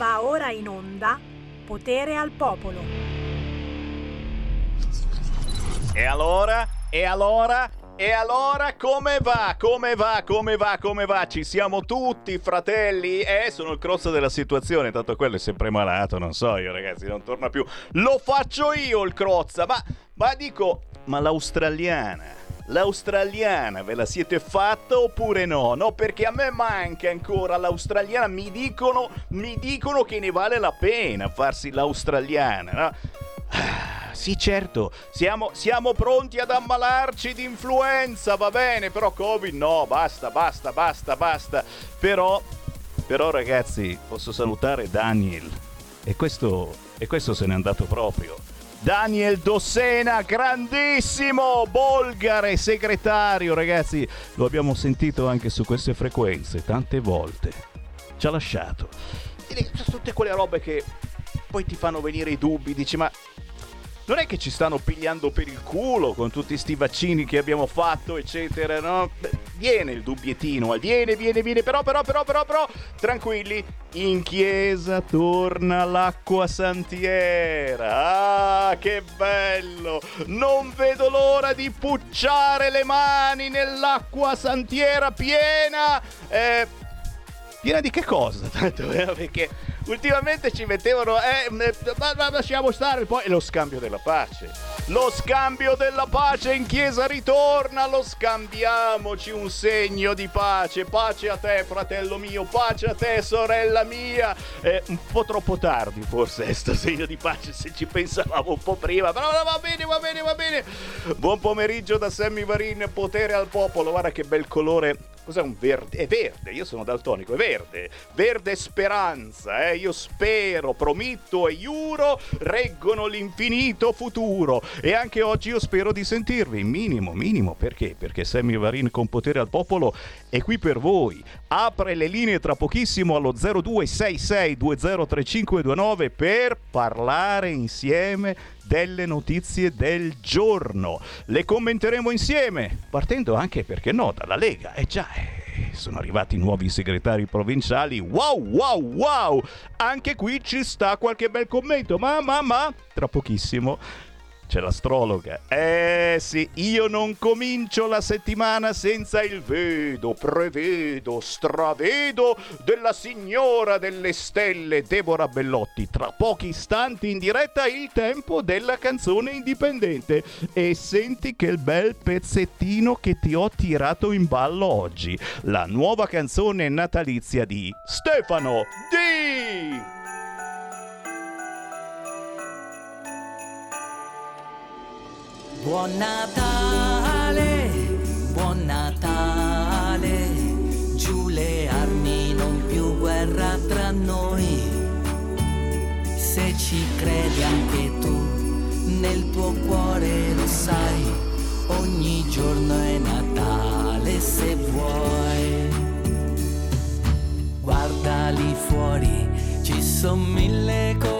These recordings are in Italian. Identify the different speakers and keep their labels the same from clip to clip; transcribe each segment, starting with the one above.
Speaker 1: Va ora in onda Potere al Popolo.
Speaker 2: E allora? E allora? E allora come va? Come va? Come va? Come va? Ci siamo tutti, fratelli? Eh, sono il cross della situazione, tanto quello è sempre malato, non so io ragazzi, non torna più. Lo faccio io il crozza, ma, ma dico, ma l'australiana? L'australiana ve la siete fatta oppure no? No, perché a me manca ancora l'australiana. Mi dicono, mi dicono che ne vale la pena farsi l'australiana, no? Ah, sì, certo, siamo, siamo, pronti ad ammalarci di influenza, va bene, però Covid no, basta, basta, basta, basta. Però, però ragazzi, posso salutare Daniel. E questo, e questo se n'è andato proprio. Daniel Dossena, grandissimo bolgare segretario, ragazzi, lo abbiamo sentito anche su queste frequenze tante volte. Ci ha lasciato. Tutte quelle robe che poi ti fanno venire i dubbi, dici ma non è che ci stanno pigliando per il culo con tutti sti vaccini che abbiamo fatto, eccetera, no? Viene il dubbiettino, viene, viene, viene, però, però, però, però, però, tranquilli, in chiesa torna l'acqua santiera. Ah, che bello! Non vedo l'ora di pucciare le mani nell'acqua santiera piena. Eh, piena di che cosa? Tanto, eh, perché ultimamente ci mettevano, eh, ma, ma lasciamo stare poi lo scambio della pace. Lo scambio della pace in chiesa ritorna, lo scambiamoci un segno di pace. Pace a te, fratello mio, pace a te, sorella mia. Eh, un po' troppo tardi forse è sto segno di pace se ci pensavamo un po' prima, però va bene, va bene, va bene. Buon pomeriggio da Sammy Varin, potere al popolo. Guarda che bel colore Cos'è un verde? È verde, io sono daltonico, è verde. Verde speranza, eh? Io spero, prometto e giuro, reggono l'infinito futuro. E anche oggi io spero di sentirvi, minimo, minimo, perché? Perché Sammy Varin con potere al popolo è qui per voi. Apre le linee tra pochissimo allo 0266203529 per parlare insieme delle notizie del giorno. Le commenteremo insieme, partendo anche, perché no, dalla Lega. E eh già, eh, sono arrivati nuovi segretari provinciali. Wow, wow, wow! Anche qui ci sta qualche bel commento, ma, ma, ma, tra pochissimo c'è l'astrologa. Eh sì, io non comincio la settimana senza il vedo, prevedo, stravedo della signora delle stelle Deborah Bellotti. Tra pochi istanti in diretta il tempo della canzone indipendente. E senti che bel pezzettino che ti ho tirato in ballo oggi. La nuova canzone natalizia di Stefano D.
Speaker 3: Buon Natale, buon Natale, giù le armi, non più guerra tra noi. Se ci credi anche tu, nel tuo cuore lo sai, ogni giorno è Natale se vuoi. Guarda lì fuori, ci sono mille colori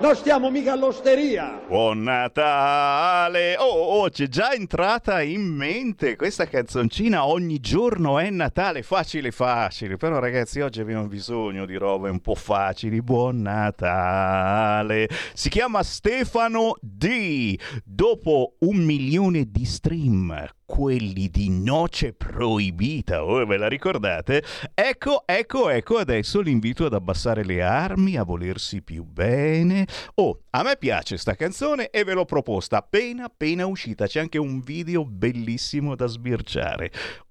Speaker 4: Non stiamo mica all'osteria!
Speaker 2: Buon Natale! Oh, oh, c'è già entrata in mente questa canzoncina Ogni giorno è Natale, facile facile, però ragazzi oggi abbiamo bisogno di robe un po' facili. Buon Natale! Si chiama Stefano D. Dopo un milione di stream, quelli di Noce Proibita, oh, ve la ricordate? Ecco, ecco, ecco, adesso l'invito ad abbassare le armi, a volersi più bene. Oh, a me piace sta canzone e ve l'ho proposta appena appena uscita, c'è anche un video bellissimo da sbirciare.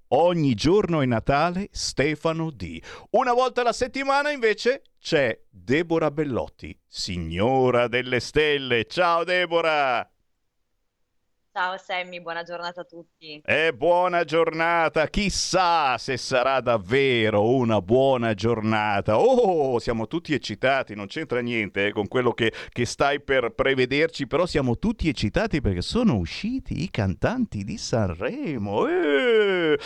Speaker 2: Ogni giorno è Natale, Stefano D. Una volta alla settimana invece c'è Deborah Bellotti, signora delle stelle. Ciao Deborah!
Speaker 5: Ciao Sammy, buona giornata a tutti.
Speaker 2: E buona giornata, chissà se sarà davvero una buona giornata. Oh, siamo tutti eccitati, non c'entra niente eh, con quello che, che stai per prevederci, però siamo tutti eccitati perché sono usciti i cantanti di Sanremo. Eh,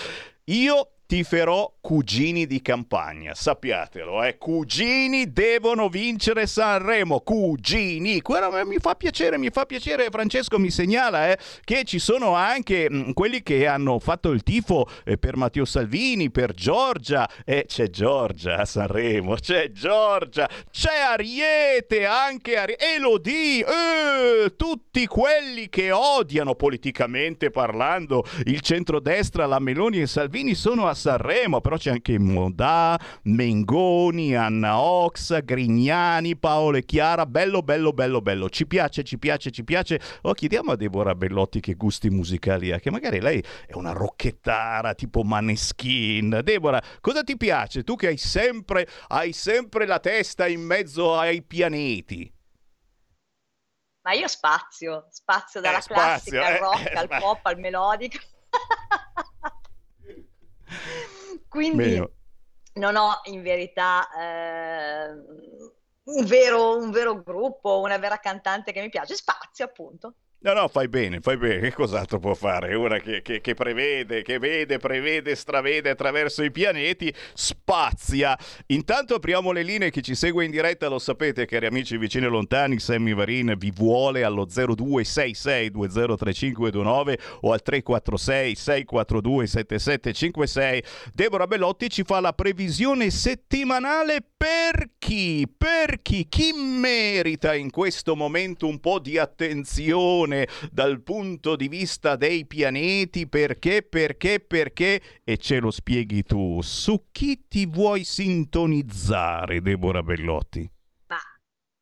Speaker 2: io tiferò cugini di campagna, sappiatelo, eh. Cugini devono vincere Sanremo, cugini. Quello mi fa piacere, mi fa piacere. Francesco mi segnala eh, che ci sono anche mh, mm, quelli che hanno fatto il tifo eh, per Matteo Salvini, per Giorgia. Eh, c'è Giorgia a Sanremo, c'è Giorgia, c'è Ariete, anche Ariete, Elodie, eh, tutti quelli che odiano politicamente parlando il centrodestra, la Meloni e Salvini sono a Sanremo, però c'è anche Modà, Mengoni, Anna Ox, Grignani, Paolo e Chiara, bello bello bello bello, ci piace, ci piace, ci piace. Oh, chiediamo a Deborah Bellotti che gusti musicali ha, che magari lei è una rocchettara tipo Maneskin. Deborah, cosa ti piace? Tu che hai sempre, hai sempre la testa in mezzo ai pianeti.
Speaker 5: Ma io spazio, spazio dalla eh, spazio, classica al rock, eh, al pop, al melodico. Quindi Bene. non ho in verità eh, un, vero, un vero gruppo, una vera cantante che mi piace, spazio appunto.
Speaker 2: No, no, fai bene, fai bene. Che cos'altro può fare? Una che, che, che, prevede, che vede, prevede, stravede attraverso i pianeti, spazia. Intanto apriamo le linee. Chi ci segue in diretta lo sapete, cari amici vicini e lontani. Sammy Varin vi vuole allo 0266203529 o al 346 642 7756. Deborah Bellotti ci fa la previsione settimanale per chi? Per chi? Chi merita in questo momento un po' di attenzione? Attenzione dal punto di vista dei pianeti, perché, perché, perché, e ce lo spieghi tu. Su chi ti vuoi sintonizzare, Deborah Bellotti?
Speaker 5: Ma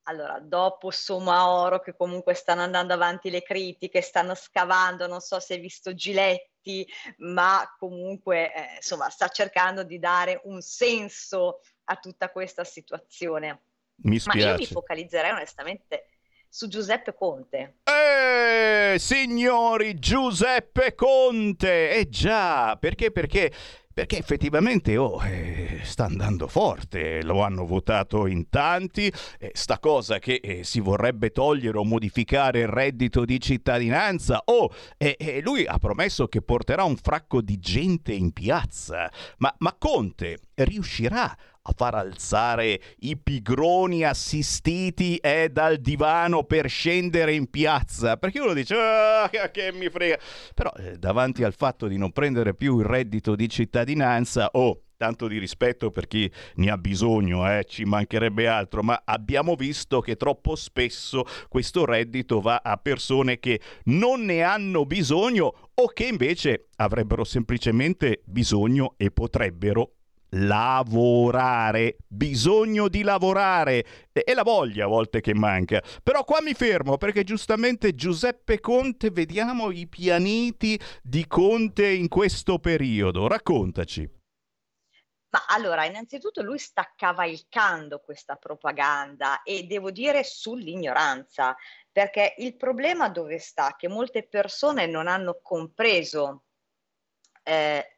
Speaker 5: allora, dopo Oro, che comunque stanno andando avanti le critiche, stanno scavando, non so se hai visto Giletti, ma comunque eh, insomma sta cercando di dare un senso a tutta questa situazione.
Speaker 2: Mi spiace.
Speaker 5: Ma io mi focalizzerei onestamente su Giuseppe Conte.
Speaker 2: Eh, signori, Giuseppe Conte! Eh già, perché? Perché perché effettivamente oh, eh, sta andando forte, lo hanno votato in tanti, eh, sta cosa che eh, si vorrebbe togliere o modificare il reddito di cittadinanza, oh, lui ha promesso che porterà un fracco di gente in piazza, ma, ma Conte riuscirà a far alzare i pigroni assistiti eh, dal divano per scendere in piazza. Perché uno dice, ah, che mi frega. Però eh, davanti al fatto di non prendere più il reddito di cittadinanza, oh, tanto di rispetto per chi ne ha bisogno, eh, ci mancherebbe altro, ma abbiamo visto che troppo spesso questo reddito va a persone che non ne hanno bisogno o che invece avrebbero semplicemente bisogno e potrebbero lavorare, bisogno di lavorare e la voglia a volte che manca. Però qua mi fermo perché giustamente Giuseppe Conte, vediamo i pianeti di Conte in questo periodo. Raccontaci.
Speaker 5: Ma allora, innanzitutto lui sta cavalcando questa propaganda e devo dire sull'ignoranza, perché il problema dove sta? Che molte persone non hanno compreso eh,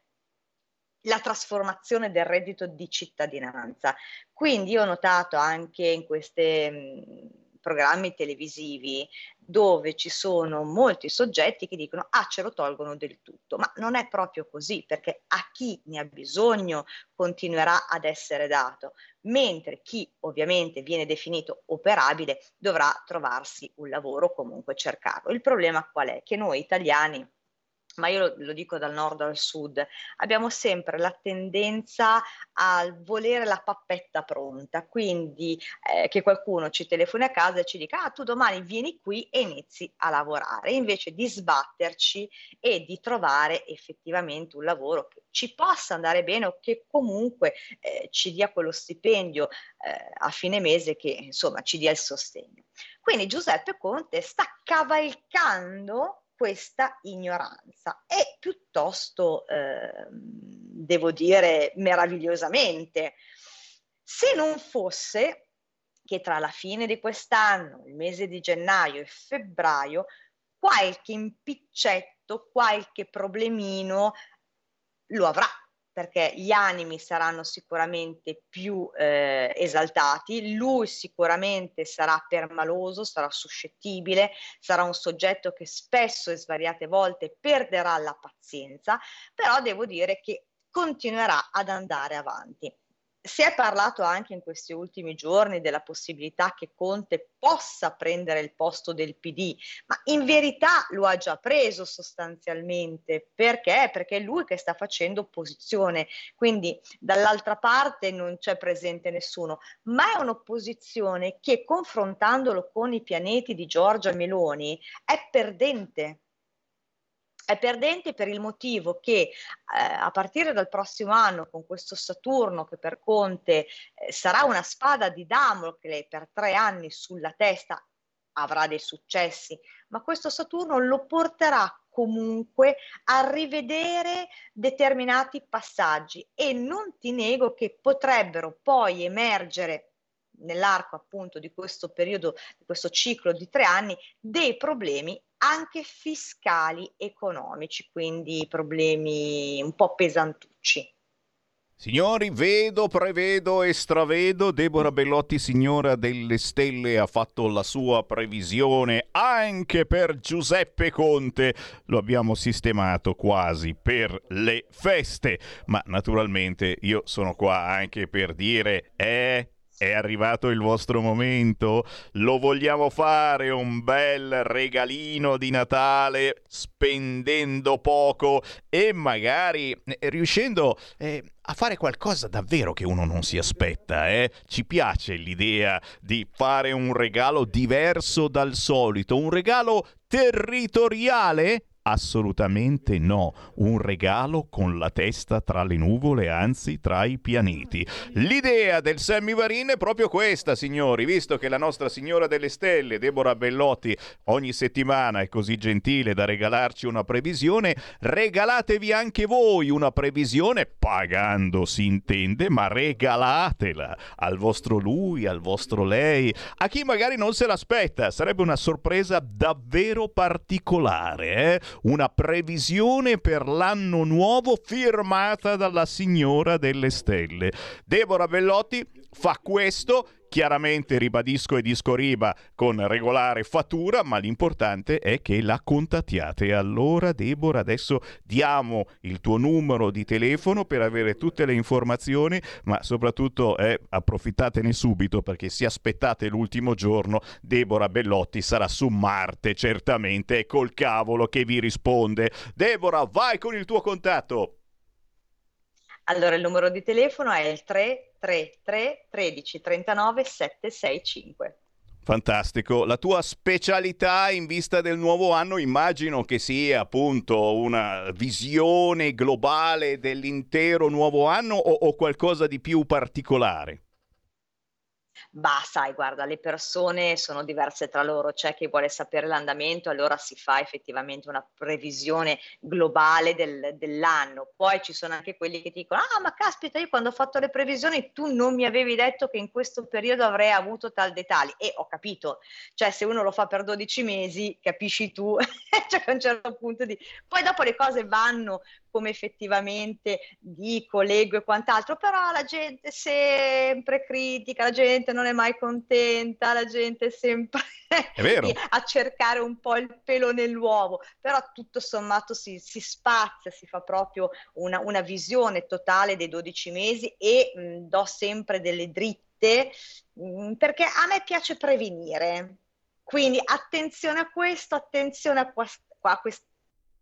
Speaker 5: la trasformazione del reddito di cittadinanza. Quindi io ho notato anche in questi programmi televisivi dove ci sono molti soggetti che dicono ah ce lo tolgono del tutto, ma non è proprio così perché a chi ne ha bisogno continuerà ad essere dato, mentre chi ovviamente viene definito operabile dovrà trovarsi un lavoro comunque cercarlo. Il problema qual è? Che noi italiani ma io lo, lo, dico dal nord al sud, abbiamo sempre la tendenza a volere la pappetta pronta, quindi eh, che qualcuno ci telefoni a casa e ci dica ah tu domani vieni qui e inizi a lavorare, invece di sbatterci e di trovare effettivamente un lavoro che ci possa andare bene o che comunque eh, ci dia quello stipendio eh, a fine mese che insomma ci dia il sostegno. Quindi Giuseppe Conte sta cavalcando questa ignoranza e piuttosto, eh, devo dire, meravigliosamente. Se non fosse che tra la fine di quest'anno, il mese di gennaio e febbraio, qualche impiccetto, qualche problemino lo avrà perché gli animi saranno sicuramente più eh, esaltati, lui sicuramente sarà permaloso, sarà suscettibile, sarà un soggetto che spesso e svariate volte perderà la pazienza, però devo dire che continuerà ad andare avanti. Si è parlato anche in questi ultimi giorni della possibilità che Conte possa prendere il posto del PD, ma in verità lo ha già preso sostanzialmente. Perché? Perché è lui che sta facendo opposizione, quindi dall'altra parte non c'è presente nessuno, ma è un'opposizione che confrontandolo con i pianeti di Giorgia Meloni è perdente è perdente per il motivo che eh, a partire dal prossimo anno, con questo Saturno che per Conte eh, sarà una spada di Damocle per tre anni sulla testa, avrà dei successi, ma questo Saturno lo porterà comunque a rivedere determinati passaggi. E non ti nego che potrebbero poi emergere nell'arco appunto di questo periodo, di questo ciclo di tre anni, dei problemi anche fiscali economici, quindi problemi un po' pesantucci.
Speaker 2: Signori, vedo, prevedo e stravedo, Deborah Bellotti, signora delle stelle, ha fatto la sua previsione anche per Giuseppe Conte. Lo abbiamo sistemato quasi per le feste, ma naturalmente io sono qua anche per dire, eh, è arrivato il vostro momento? Lo vogliamo fare un bel regalino di Natale spendendo poco e magari eh, riuscendo eh, a fare qualcosa davvero che uno non si aspetta. Eh? Ci piace l'idea di fare un regalo diverso dal solito, un regalo territoriale Assolutamente no, un regalo con la testa tra le nuvole, anzi tra i pianeti. L'idea del Sammy Varin è proprio questa, signori, visto che la nostra signora delle stelle, Deborah Bellotti, ogni settimana è così gentile da regalarci una previsione, regalatevi anche voi una previsione, pagando si intende, ma regalatela al vostro lui, al vostro lei, a chi magari non se l'aspetta, sarebbe una sorpresa davvero particolare, eh? Una previsione per l'anno nuovo firmata dalla signora delle stelle. Deborah Bellotti fa questo Chiaramente ribadisco e disco riba con regolare fattura, ma l'importante è che la contattiate. Allora, Deborah, adesso diamo il tuo numero di telefono per avere tutte le informazioni, ma soprattutto eh, approfittatene subito perché se aspettate l'ultimo giorno, Deborah Bellotti sarà su Marte, certamente, e col cavolo che vi risponde. Deborah, vai con il tuo contatto.
Speaker 5: Allora il numero di telefono è il 333 13 39 765.
Speaker 2: Fantastico. La tua specialità in vista del nuovo anno immagino che sia appunto una visione globale dell'intero nuovo anno o, o qualcosa di più particolare?
Speaker 5: Bah, sai, guarda, le persone sono diverse tra loro, c'è chi vuole sapere l'andamento, allora si fa effettivamente una previsione globale del, dell'anno. Poi ci sono anche quelli che dicono: Ah, ma caspita, io quando ho fatto le previsioni tu non mi avevi detto che in questo periodo avrei avuto tal dettagli. E ho capito, cioè se uno lo fa per 12 mesi, capisci tu, cioè a un certo punto di... Poi dopo le cose vanno come effettivamente dico, leggo e quant'altro, però la gente sempre critica, la gente non è mai contenta, la gente è sempre a cercare un po' il pelo nell'uovo, però tutto sommato si, si spazia, si fa proprio una, una, visione totale dei 12 mesi e mh, do sempre delle dritte mh, perché a me piace prevenire. Quindi attenzione a questo, attenzione a, qua, a questo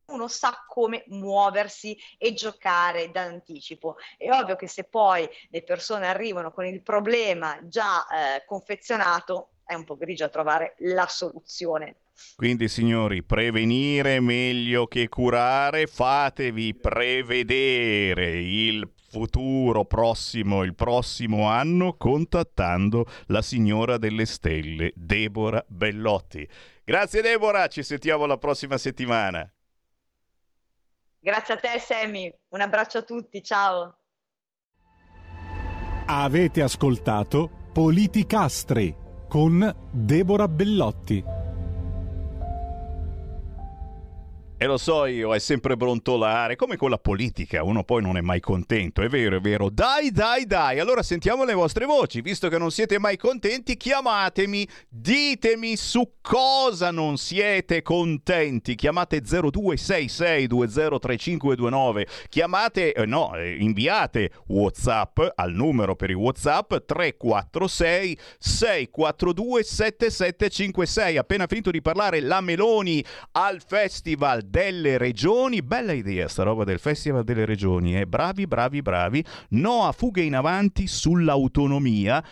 Speaker 5: uno sa come muoversi e giocare d'anticipo. È ovvio che se poi le persone arrivano con il problema già eh, confezionato, è un po' grigio a trovare la soluzione.
Speaker 2: Quindi signori, prevenire meglio che curare, fatevi prevedere il futuro prossimo, il prossimo anno, contattando la signora delle stelle, Deborah Bellotti. Grazie Deborah, ci sentiamo la prossima settimana.
Speaker 5: Grazie a te Sammy, un abbraccio a tutti, ciao.
Speaker 6: Avete ascoltato Politicastri con Deborah Bellotti.
Speaker 2: E lo so io, è sempre brontolare, come con la politica, uno poi non è mai contento, è vero, è vero. Dai, dai, dai, allora sentiamo le vostre voci, visto che non siete mai contenti, chiamatemi, ditemi su cosa non siete contenti. Chiamate 0266203529, chiamate, eh, no, eh, inviate WhatsApp al numero per i WhatsApp 346 642 7756. Appena finito di parlare la Meloni al Festival delle regioni. Bella idea sta roba del Festival delle regioni, eh? bravi, bravi, bravi. No a fughe in avanti sull'autonomia.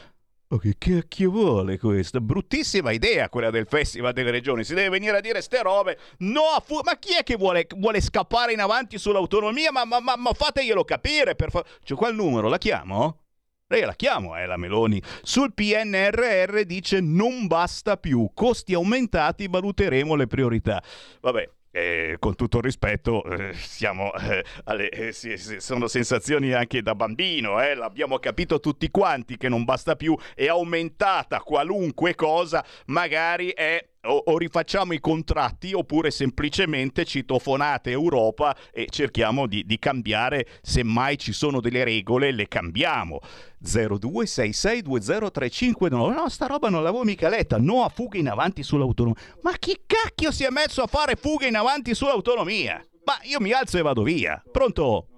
Speaker 2: Oh, che cacchio vuole questa? Bruttissima idea quella del Festival delle Regioni. Si deve venire a dire ste robe. No, fu- ma chi è che vuole, vuole scappare in avanti sull'autonomia? Ma, ma, ma, ma fateglielo capire, per favore. C'è qua il numero, la chiamo? Lei la chiamo, eh, la Meloni. Sul PNRR dice non basta più. Costi aumentati, valuteremo le priorità. Vabbè, eh, con tutto il rispetto, eh, siamo, eh, alle, eh, sì, sì, sono sensazioni anche da bambino, eh, l'abbiamo capito tutti quanti che non basta più, è aumentata qualunque cosa, magari è o, o, rifacciamo i contratti oppure semplicemente citofonate Europa e cerchiamo di, di cambiare, se mai ci sono delle regole le cambiamo. 0266203529 no sta roba non l'avevo mica letta. No a fughe in avanti sull'autonomia. Ma chi cacchio si è messo a fare fughe in avanti sull'autonomia? Ma io mi alzo e vado via. Pronto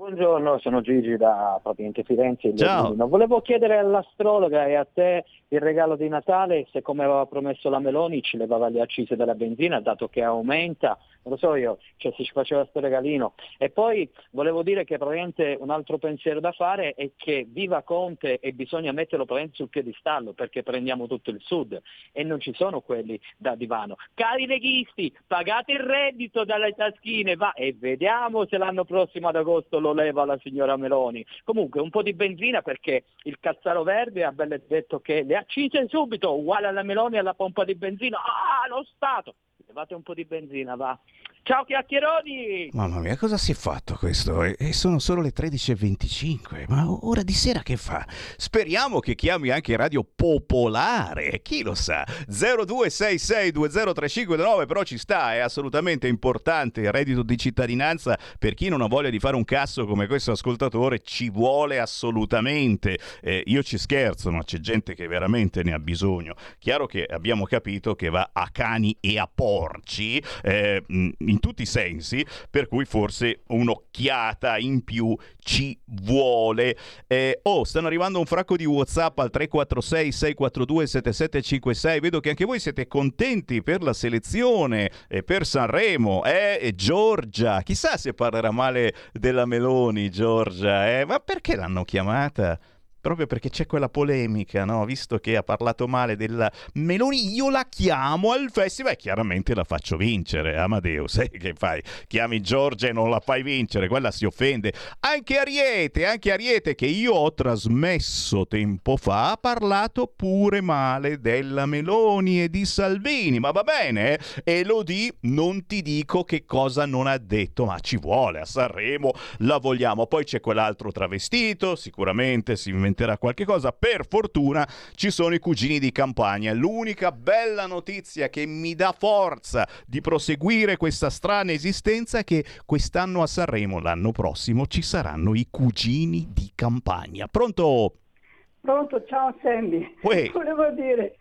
Speaker 7: Buongiorno, sono Gigi da praticamente Firenze.
Speaker 2: Ciao.
Speaker 7: Volevo chiedere all'astrologa e a te il regalo di Natale se come aveva promesso la Meloni ci levava le accise della benzina dato che aumenta, non lo so io, cioè se ci faceva questo regalino. E poi volevo dire che praticamente un altro pensiero da fare è che viva Conte e bisogna metterlo praticamente sul piedistallo perché prendiamo tutto il sud e non ci sono quelli da divano. Cari leghisti, pagate il reddito dalle taschine va, e vediamo se l'anno prossimo ad agosto lo leva la signora Meloni. Comunque un po' di benzina perché il cazzaro verde ha detto che le accise subito, uguale alla Meloni alla pompa di benzina. Ah, lo Stato! Levate un po' di benzina, va. Ciao chiacchieroni!
Speaker 2: Mamma mia, cosa si è fatto questo? E sono solo le 13.25, ma ora di sera che fa? Speriamo che chiami anche Radio Popolare, chi lo sa? 0266203529, però ci sta, è assolutamente importante il reddito di cittadinanza per chi non ha voglia di fare un casso come questo ascoltatore, ci vuole assolutamente. Eh, io ci scherzo, ma c'è gente che veramente ne ha bisogno. Chiaro che abbiamo capito che va a cani e a porci. Eh, in tutti i sensi, per cui forse un'occhiata in più ci vuole. Eh, oh, stanno arrivando un fracco di WhatsApp al 346 642 7756. Vedo che anche voi siete contenti per la selezione e per Sanremo. Eh, Giorgia, chissà se parlerà male della Meloni, Giorgia, eh? Ma perché l'hanno chiamata? Proprio perché c'è quella polemica, no? Visto che ha parlato male della Meloni, io la chiamo al festival e chiaramente la faccio vincere. Amadeus, sai che fai? Chiami Giorgia e non la fai vincere, quella si offende. Anche Ariete, anche Ariete che io ho trasmesso tempo fa, ha parlato pure male della Meloni e di Salvini, ma va bene, eh? Elodie non ti dico che cosa non ha detto, ma ci vuole a Sanremo, la vogliamo. Poi c'è quell'altro travestito, sicuramente si inventerà qualche cosa. Per fortuna ci sono i cugini di campagna. L'unica bella notizia che mi dà forza di proseguire questa strana esistenza è che quest'anno a Sanremo, l'anno prossimo, ci saranno i cugini di campagna. Pronto?
Speaker 8: Pronto, ciao Sandy.
Speaker 2: Uè.
Speaker 8: Volevo dire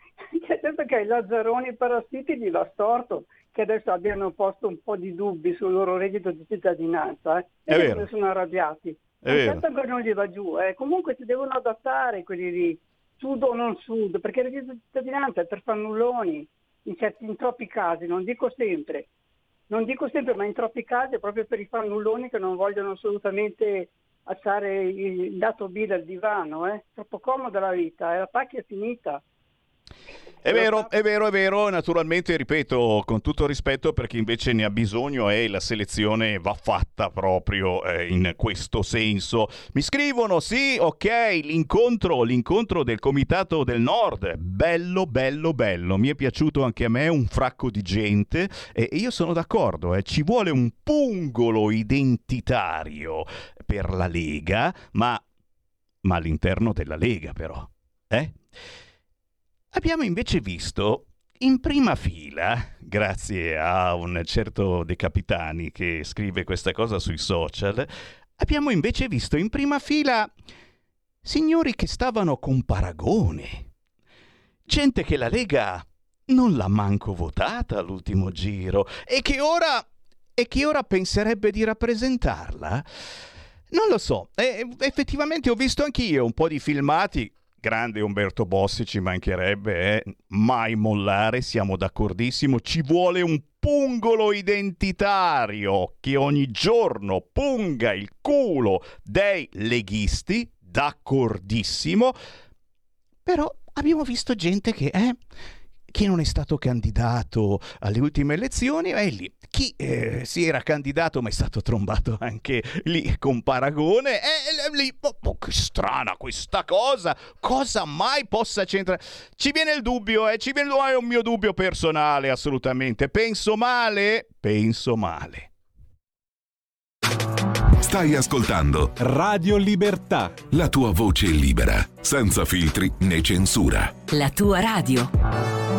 Speaker 8: che adesso che i Lazzaroni parassiti gli va storto che adesso abbiano posto un po' di dubbi sul loro reddito di cittadinanza. Eh. E
Speaker 2: vero.
Speaker 8: sono arrabbiati.
Speaker 2: È vero.
Speaker 8: Certo che non gli va giù, eh. comunque si devono adattare quelli lì, sud o non sud, perché il reddito di cittadinanza è per fannulloni, in, certi, in troppi casi, non dico sempre. Non dico sempre, ma in troppi casi è proprio per i fannulloni che non vogliono assolutamente alzare il lato B del divano, eh. Troppo comoda la vita, eh. la pacchia è finita.
Speaker 2: È vero, è vero, è vero. Naturalmente, ripeto, con tutto rispetto per chi invece ne ha bisogno e la selezione va fatta proprio eh, in questo senso. Mi scrivono, sì, ok, l'incontro, l'incontro del Comitato del Nord. Bello, bello, bello. Mi è piaciuto anche a me un fracco di gente e io sono d'accordo, eh, ci vuole un pungolo identitario per la Lega, ma, ma all'interno della Lega però. Eh? Abbiamo invece visto in prima fila, grazie a un certo De Capitani che scrive questa cosa sui social, abbiamo invece visto in prima fila signori che stavano con paragone. Gente che la Lega non l'ha manco votata all'ultimo giro e che ora, e che ora penserebbe di rappresentarla. Non lo so, eh, effettivamente ho visto anch'io un po' di filmati Grande Umberto Bossi, ci mancherebbe, eh? mai mollare, siamo d'accordissimo, ci vuole un pungolo identitario che ogni giorno punga il culo dei leghisti, d'accordissimo, però abbiamo visto gente che eh, chi non è stato candidato alle ultime elezioni è lì. Chi eh, si era candidato ma è stato trombato anche lì con paragone è lì. Oh, oh, che strana questa cosa. Cosa mai possa c'entrare? Ci viene il dubbio, eh? Ci viene è un mio dubbio personale, assolutamente. Penso male? Penso male.
Speaker 9: Stai ascoltando
Speaker 6: Radio Libertà.
Speaker 9: la tua voce libera, senza filtri né censura.
Speaker 10: La tua radio.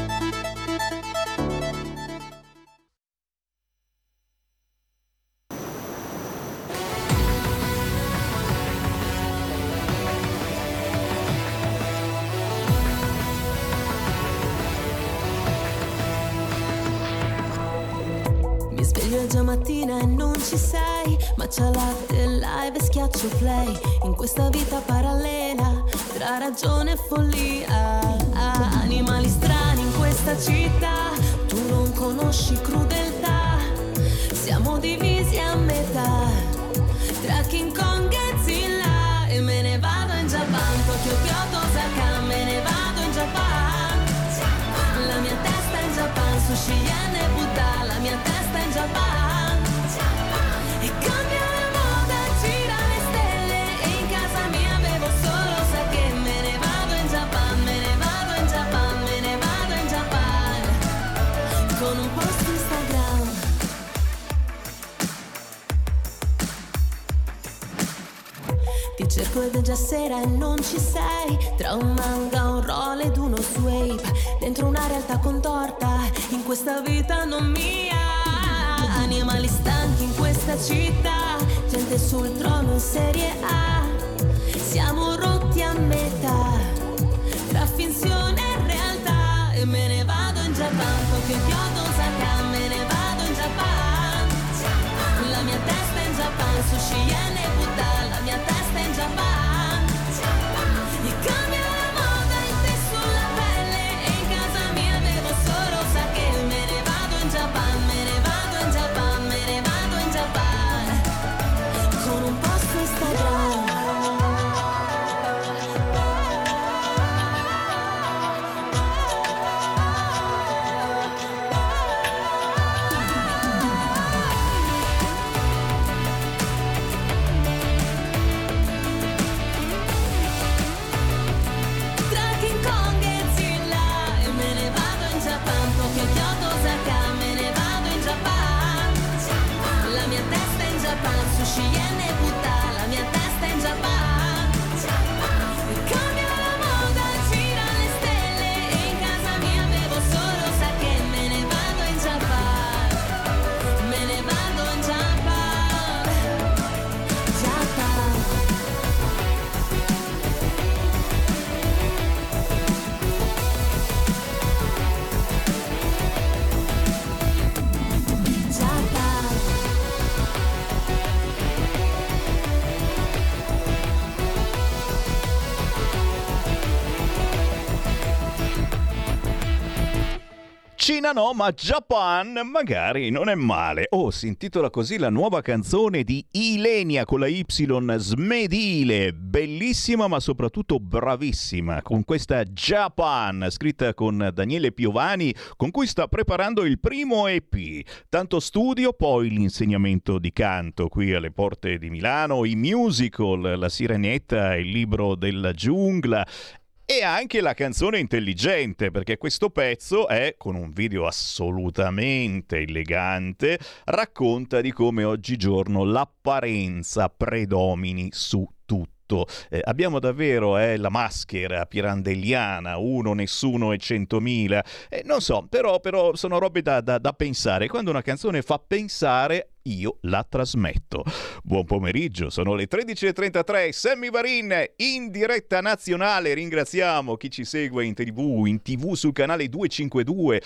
Speaker 11: Già mattina e non ci sei. Matcha latte, live e schiaccio play. In questa vita parallela Tra ragione e follia. Animali strani in questa città Tu non conosci crudeltà. Siamo divisi a metà Tra King Kong e ci sei. Tra un manga, un roll ed uno swape Dentro una realtà contorta In questa vita non mia. Animali stanchi in questa città Gente sul trono in serie A. Siamo rotti a metà Tra finzione e realtà. E me ne vado in Japan Tokyo, Kyoto, Osaka Me ne vado in Japan La mia testa in Japan Sushi, e Buddha La mia testa in Japan
Speaker 2: Cina no, ma Japan magari non è male. Oh, si intitola così la nuova canzone di Ilenia con la Y smedile, bellissima ma soprattutto bravissima, con questa Japan, scritta con Daniele Piovani, con cui sta preparando il primo EP. Tanto studio, poi l'insegnamento di canto qui alle porte di Milano, i musical, La Sirenetta, il libro della giungla e anche la canzone intelligente, perché questo pezzo è, con un video assolutamente elegante, racconta di come oggigiorno l'apparenza predomini su tutto. Eh, abbiamo davvero eh, la maschera pirandelliana, uno, nessuno e centomila. Eh, non so, però, però sono robe da, da, da pensare. Quando una canzone fa pensare, io la trasmetto. Buon pomeriggio, sono le 13.33, Sammy Varin in diretta nazionale, ringraziamo chi ci segue in tv, in tv sul canale 252,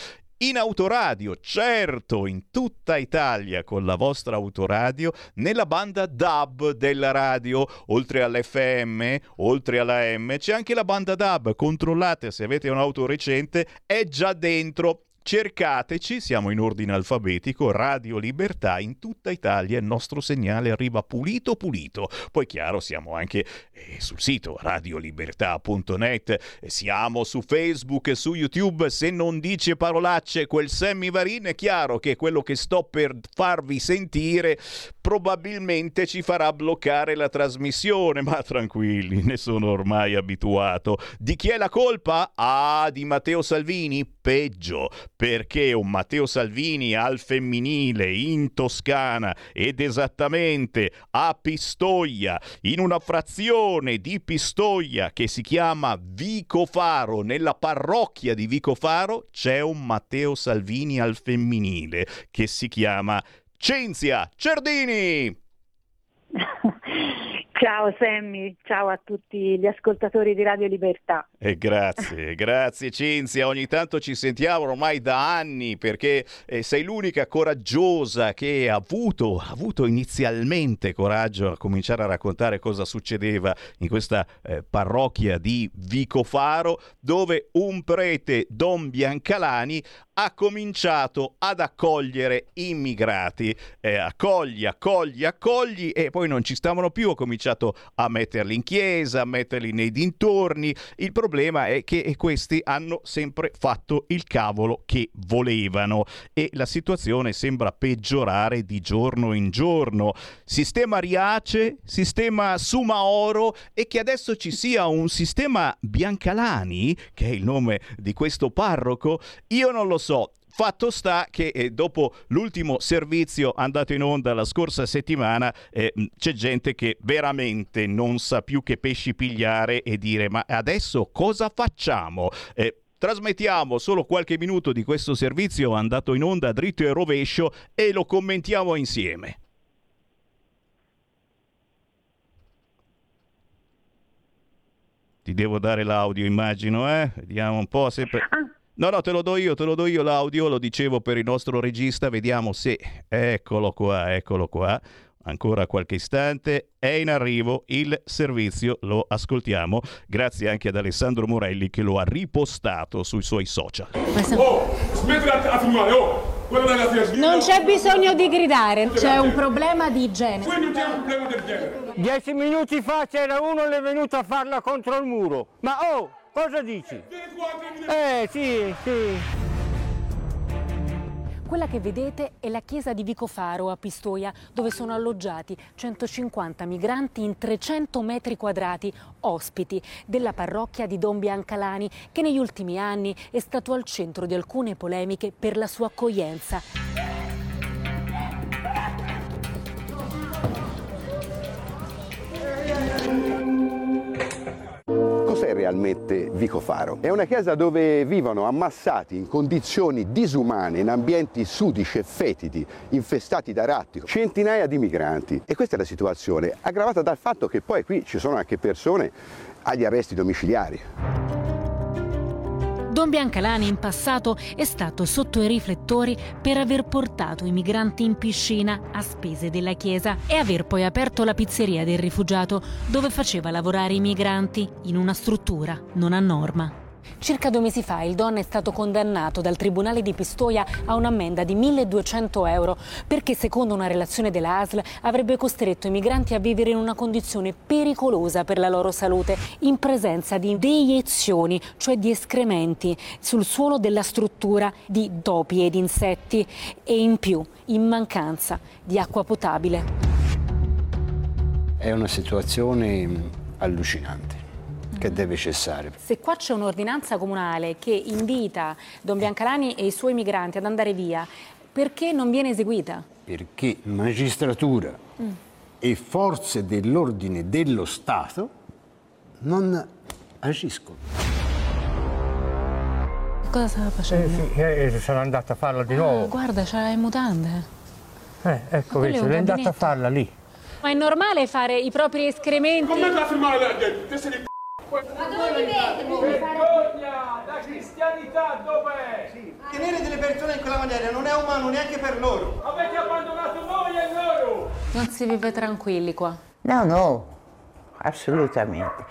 Speaker 2: in autoradio, certo, in tutta Italia con la vostra autoradio, nella banda DAB della radio, oltre all'FM, oltre alla M, c'è anche la banda DAB, controllate se avete un'auto recente, è già dentro cercateci, siamo in ordine alfabetico, Radio Libertà in tutta Italia, il nostro segnale arriva pulito pulito. Poi chiaro, siamo anche eh, sul sito radiolibertà.net, siamo su Facebook su YouTube, se non dice parolacce quel Sammy Varin è chiaro che quello che sto per farvi sentire probabilmente ci farà bloccare la trasmissione, ma tranquilli, ne sono ormai abituato. Di chi è la colpa? Ah, di Matteo Salvini? Peggio perché un Matteo Salvini al femminile in Toscana ed esattamente a Pistoia, in una frazione di Pistoia che si chiama Vicofaro, nella parrocchia di Vicofaro c'è un Matteo Salvini al femminile che si chiama Cinzia Cerdini.
Speaker 10: Ciao Sammy, ciao a tutti gli ascoltatori di Radio Libertà.
Speaker 2: E grazie, grazie Cinzia, ogni tanto ci sentiamo ormai da anni perché eh, sei l'unica coraggiosa che ha avuto, ha avuto, inizialmente coraggio a cominciare a raccontare cosa succedeva in questa eh, parrocchia di Vicofaro dove un prete, Don Biancalani, ha cominciato ad accogliere immigrati. Eh, accogli, accogli, accogli e poi non ci stavano più, ha cominciato a metterli in chiesa, a metterli nei dintorni. Il problema è che questi hanno sempre fatto il cavolo che volevano e la situazione sembra peggiorare di giorno in giorno. Sistema Riace, sistema Sumaoro e che adesso ci sia un sistema Biancalani, che è il nome di questo parroco, io non lo so. Fatto sta che eh, dopo l'ultimo servizio andato in onda la scorsa settimana eh, c'è gente che veramente non sa più che pesci pigliare e dire ma adesso cosa facciamo? Eh, Trasmettiamo solo qualche minuto di questo servizio andato in onda dritto e rovescio e lo commentiamo insieme. Ti devo dare l'audio, immagino, eh? Vediamo un po' se... No, no, te lo do io, te lo do io l'audio, lo dicevo per il nostro regista, vediamo se... Eccolo qua, eccolo qua. Ancora qualche istante, è in arrivo il servizio, lo ascoltiamo, grazie anche ad Alessandro Morelli che lo ha ripostato sui suoi social.
Speaker 12: Oh, smettila a filmare, oh!
Speaker 13: Non c'è bisogno di gridare, c'è un problema di igiene.
Speaker 12: Qui non c'è un problema del genere.
Speaker 14: Dieci minuti fa c'era uno che è venuto a farla contro il muro. Ma oh, cosa dici? Eh, sì, sì.
Speaker 13: Quella che vedete è la chiesa di Vicofaro a Pistoia, dove sono alloggiati 150 migranti in 300 metri quadrati, ospiti della parrocchia di Don Biancalani, che negli ultimi anni è stato al centro di alcune polemiche per la sua accoglienza.
Speaker 15: Cos'è realmente Vicofaro? È una chiesa dove vivono ammassati in condizioni disumane, in ambienti sudici e fetidi, infestati da ratti, centinaia di migranti. E questa è la situazione, aggravata dal fatto che poi qui ci sono anche persone agli arresti domiciliari.
Speaker 13: Don Biancalani in passato è stato sotto i riflettori per aver portato i migranti in piscina a spese della Chiesa e aver poi aperto la pizzeria del rifugiato dove faceva lavorare i migranti in una struttura non a norma. Circa due mesi fa il Don è stato condannato dal Tribunale di Pistoia a un'ammenda di 1200 euro perché secondo una relazione della ASL avrebbe costretto i migranti a vivere in una condizione pericolosa per la loro salute in presenza di deiezioni, cioè di escrementi sul suolo della struttura di topi ed insetti e in più in mancanza di acqua potabile.
Speaker 16: È una situazione allucinante che deve cessare.
Speaker 13: Se qua c'è un'ordinanza comunale che invita Don Biancalani e i suoi migranti ad andare via, perché non viene eseguita?
Speaker 16: Perché magistratura mm. e forze dell'ordine dello Stato non agiscono.
Speaker 13: Cosa stava facendo?
Speaker 14: Eh, sì, eh, sono andata a farla di
Speaker 13: ah,
Speaker 14: nuovo.
Speaker 13: Guarda, c'ha le mutande.
Speaker 14: Eh, ecco, vedi, è andata a farla lì.
Speaker 13: Ma è normale fare i propri escrementi?
Speaker 12: Come la firmare la gente?
Speaker 17: Ma dove?
Speaker 12: Vergogna! La cristianità dov'è?
Speaker 17: Sì. Tenere delle persone in quella maniera non è umano neanche per loro.
Speaker 12: Avete abbandonato noi e loro!
Speaker 13: Non si vive tranquilli qua.
Speaker 18: No, no, assolutamente.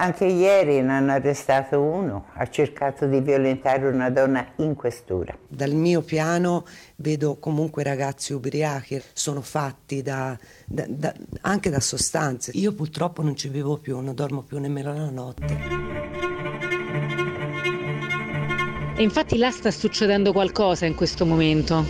Speaker 18: Anche ieri ne hanno arrestato uno, ha cercato di violentare una donna in questura.
Speaker 19: Dal mio piano vedo comunque ragazzi ubriachi, sono fatti da, da, da, anche da sostanze. Io purtroppo non ci vivo più, non dormo più nemmeno la notte.
Speaker 13: E infatti là sta succedendo qualcosa in questo momento.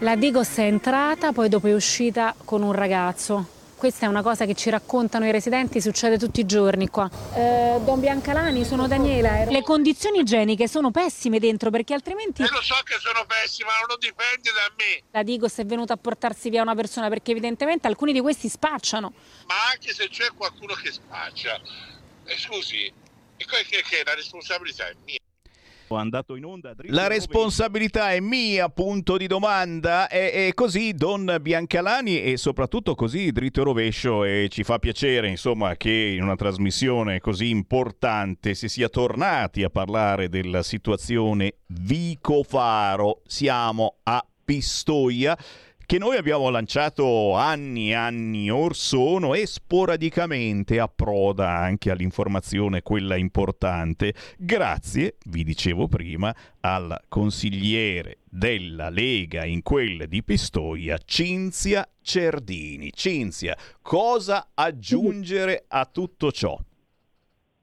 Speaker 13: La Digos è entrata, poi dopo è uscita con un ragazzo. Questa è una cosa che ci raccontano i residenti, succede tutti i giorni qua. Eh, Don Biancalani, sono Daniela. Ero... Le condizioni igieniche sono pessime dentro perché altrimenti...
Speaker 20: Io lo so che sono pessime, ma non lo dipende da me.
Speaker 13: La Digos è venuta a portarsi via una persona perché evidentemente alcuni di questi spacciano.
Speaker 20: Ma anche se c'è qualcuno che spaccia, eh, scusi, che, che la responsabilità è mia
Speaker 2: andato in onda. La responsabilità è mia, punto di domanda. E, e, così Don Biancalani e soprattutto così dritto e rovescio e ci fa piacere insomma che in una trasmissione così importante si sia tornati a parlare della situazione Vico Faro. Siamo a Pistoia che noi abbiamo lanciato anni e anni or sono e sporadicamente approda anche all'informazione quella importante, grazie, vi dicevo prima, al consigliere della Lega in quella di Pistoia, Cinzia Cerdini. Cinzia, cosa aggiungere a tutto ciò?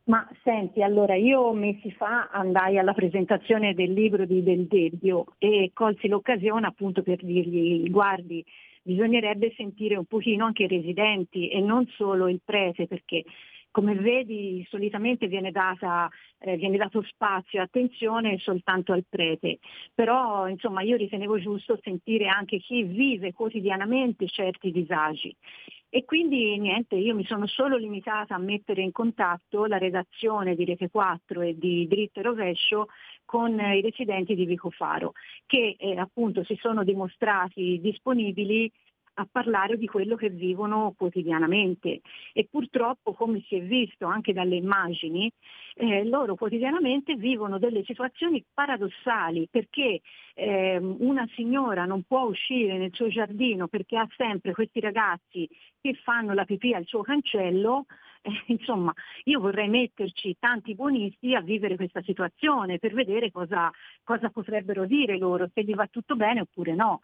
Speaker 10: Ma senti, allora io mesi fa andai alla presentazione del libro di Del Debbio e colsi l'occasione appunto per dirgli guardi, bisognerebbe sentire un pochino anche i residenti e non solo il prete perché come vedi solitamente viene, data, eh, viene dato spazio e attenzione soltanto al prete, però insomma io ritenevo giusto sentire anche chi vive quotidianamente certi disagi. E quindi niente, io mi sono solo limitata a mettere in contatto la redazione di Rete 4 e di Dritto e Rovescio con i residenti di Vico Faro, che eh, appunto si sono dimostrati disponibili a parlare di quello che vivono quotidianamente. E purtroppo come si è visto anche dalle immagini eh, loro quotidianamente vivono delle situazioni paradossali perché eh, una signora non può uscire nel suo giardino perché ha sempre questi ragazzi che fanno la pipì al suo cancello. Eh, insomma, io vorrei metterci tanti buonisti a vivere questa situazione per vedere cosa, cosa potrebbero dire loro, se gli va tutto bene oppure no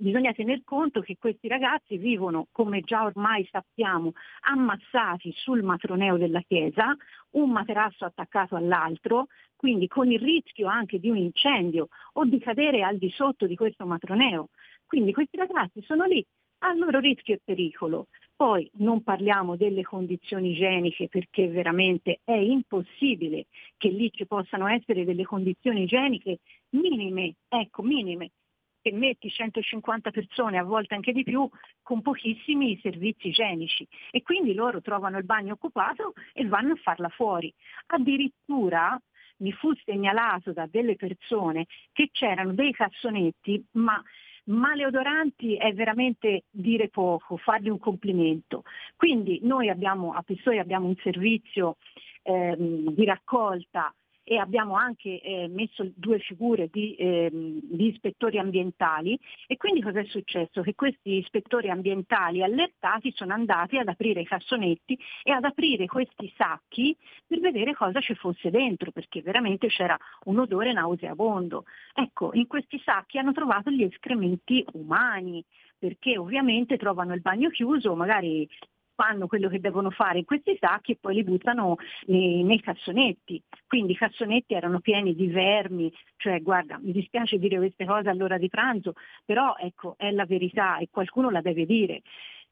Speaker 10: bisogna tener conto che questi ragazzi vivono, come già ormai sappiamo, ammassati sul matroneo della chiesa, un materasso attaccato all'altro, quindi con il rischio anche di un incendio o di cadere al di sotto di questo matroneo. Quindi questi ragazzi sono lì a loro rischio e pericolo. Poi non parliamo delle condizioni igieniche perché veramente è impossibile che lì ci possano essere delle condizioni igieniche minime, ecco, minime, che metti 150 persone, a volte anche di più, con pochissimi servizi igienici e quindi loro trovano il bagno occupato e vanno a farla fuori. Addirittura mi fu segnalato da delle persone che c'erano dei cassonetti, ma maleodoranti è veramente dire poco, fargli un complimento. Quindi noi abbiamo, a Pistoia abbiamo un servizio ehm, di raccolta e abbiamo anche eh, messo due figure di, ehm, di, ispettori ambientali e quindi cosa è successo? Che questi ispettori ambientali allertati sono andati ad aprire i cassonetti e ad aprire questi sacchi per vedere cosa ci fosse dentro perché veramente c'era un odore nauseabondo. Ecco, in questi sacchi hanno trovato gli escrementi umani perché ovviamente trovano il bagno chiuso, magari fanno quello che devono fare in questi sacchi e poi li buttano nei, nei, cassonetti. Quindi i cassonetti erano pieni di vermi, cioè guarda, mi dispiace dire queste cose all'ora di pranzo, però ecco, è la verità e qualcuno la deve dire.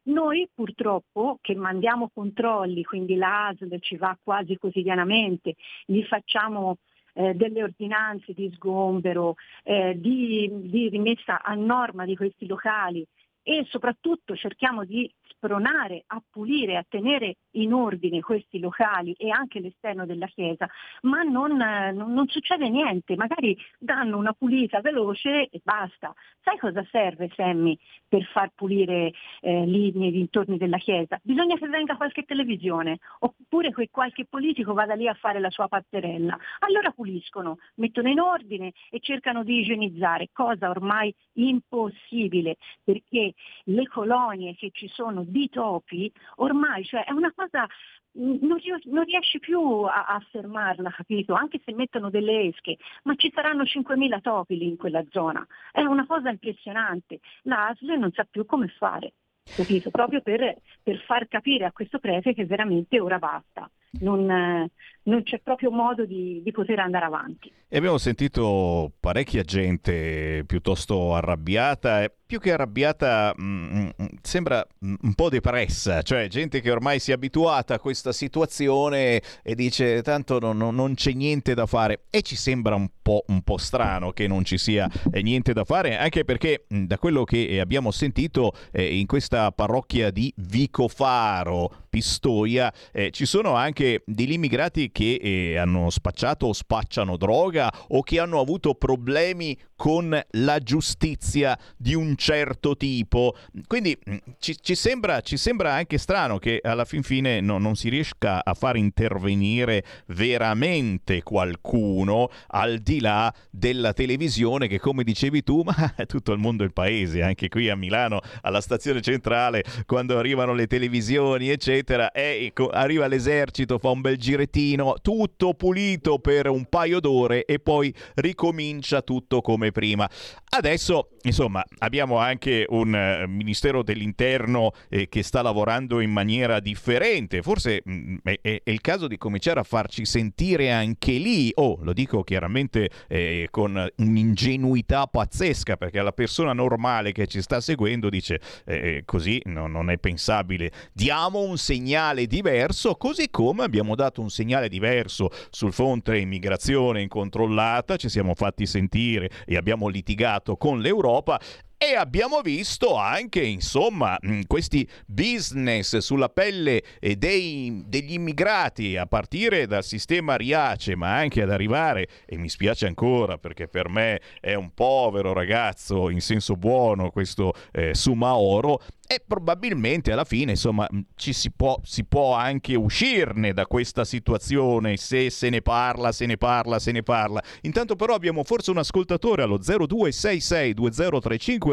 Speaker 10: Noi purtroppo che mandiamo controlli, quindi l'ASL ci va quasi quotidianamente, gli facciamo eh, delle ordinanze di sgombero, eh, di, di rimessa a norma di questi locali e soprattutto cerchiamo di spronare a pulire, a tenere in ordine questi locali e anche l'esterno della chiesa, ma non, non, non succede niente, magari danno una pulita veloce e basta. Sai cosa serve Sammy per far pulire eh, lì nei dintorni della chiesa? Bisogna che venga qualche televisione oppure che qualche politico vada lì a fare la sua pazzerella. Allora puliscono, mettono in ordine e cercano di igienizzare, cosa ormai impossibile perché le colonie che ci sono di topi, ormai cioè, è una cosa non, non, riesci più a, a, fermarla, capito? Anche se mettono delle esche, ma ci saranno 5.000 topi lì in quella zona. È una cosa impressionante. L'ASL non sa più come fare, capito? Proprio per, per far capire a questo prete che veramente ora basta. Non, non c'è proprio modo di, di, poter andare avanti.
Speaker 2: E abbiamo sentito parecchia gente piuttosto arrabbiata, più che arrabbiata mh, mm, mm, sembra un po' depressa, cioè gente che ormai si è abituata a questa situazione e dice tanto non, non c'è niente da fare e ci sembra un po', un po', strano che non ci sia eh, niente da fare, anche perché da quello che abbiamo sentito eh, in questa parrocchia di Vicofaro, Pistoia, eh, ci sono anche degli immigrati che eh, hanno spacciato o spacciano droga o che hanno avuto problemi con la giustizia di un certo tipo. Quindi mm, ci, ci, sembra, ci sembra, anche strano che alla fin fine no, non si riesca a far intervenire veramente qualcuno al di là della televisione che come dicevi tu, ma tutto il mondo è il paese, anche qui a Milano, alla stazione centrale, quando arrivano le televisioni, eccetera, e arriva l'esercito, fa un bel girettino, tutto pulito per un paio d'ore e poi ricomincia tutto come prima. Adesso, insomma, abbiamo anche un uh, Ministero dell'Interno eh, che sta lavorando in maniera differente. Forse mh, mm, è, è, il caso di cominciare a farci sentire anche lì, oh, lo dico chiaramente eh, con un'ingenuità pazzesca, perché la persona normale che ci sta seguendo dice eh, così no, non è pensabile. Diamo un segnale diverso, così come abbiamo dato un segnale diverso sul fronte immigrazione incontrollata, ci siamo fatti sentire e abbiamo litigato con l'Europa e abbiamo visto anche, insomma, questi business sulla pelle dei, degli immigrati, a partire dal sistema Riace, ma anche ad arrivare, e mi spiace ancora perché per me è un povero ragazzo in senso buono questo eh, Sumaoro, e probabilmente alla fine insomma ci si può, si può, anche uscirne da questa situazione se se ne parla, se ne parla, se ne parla. Intanto però abbiamo forse un ascoltatore allo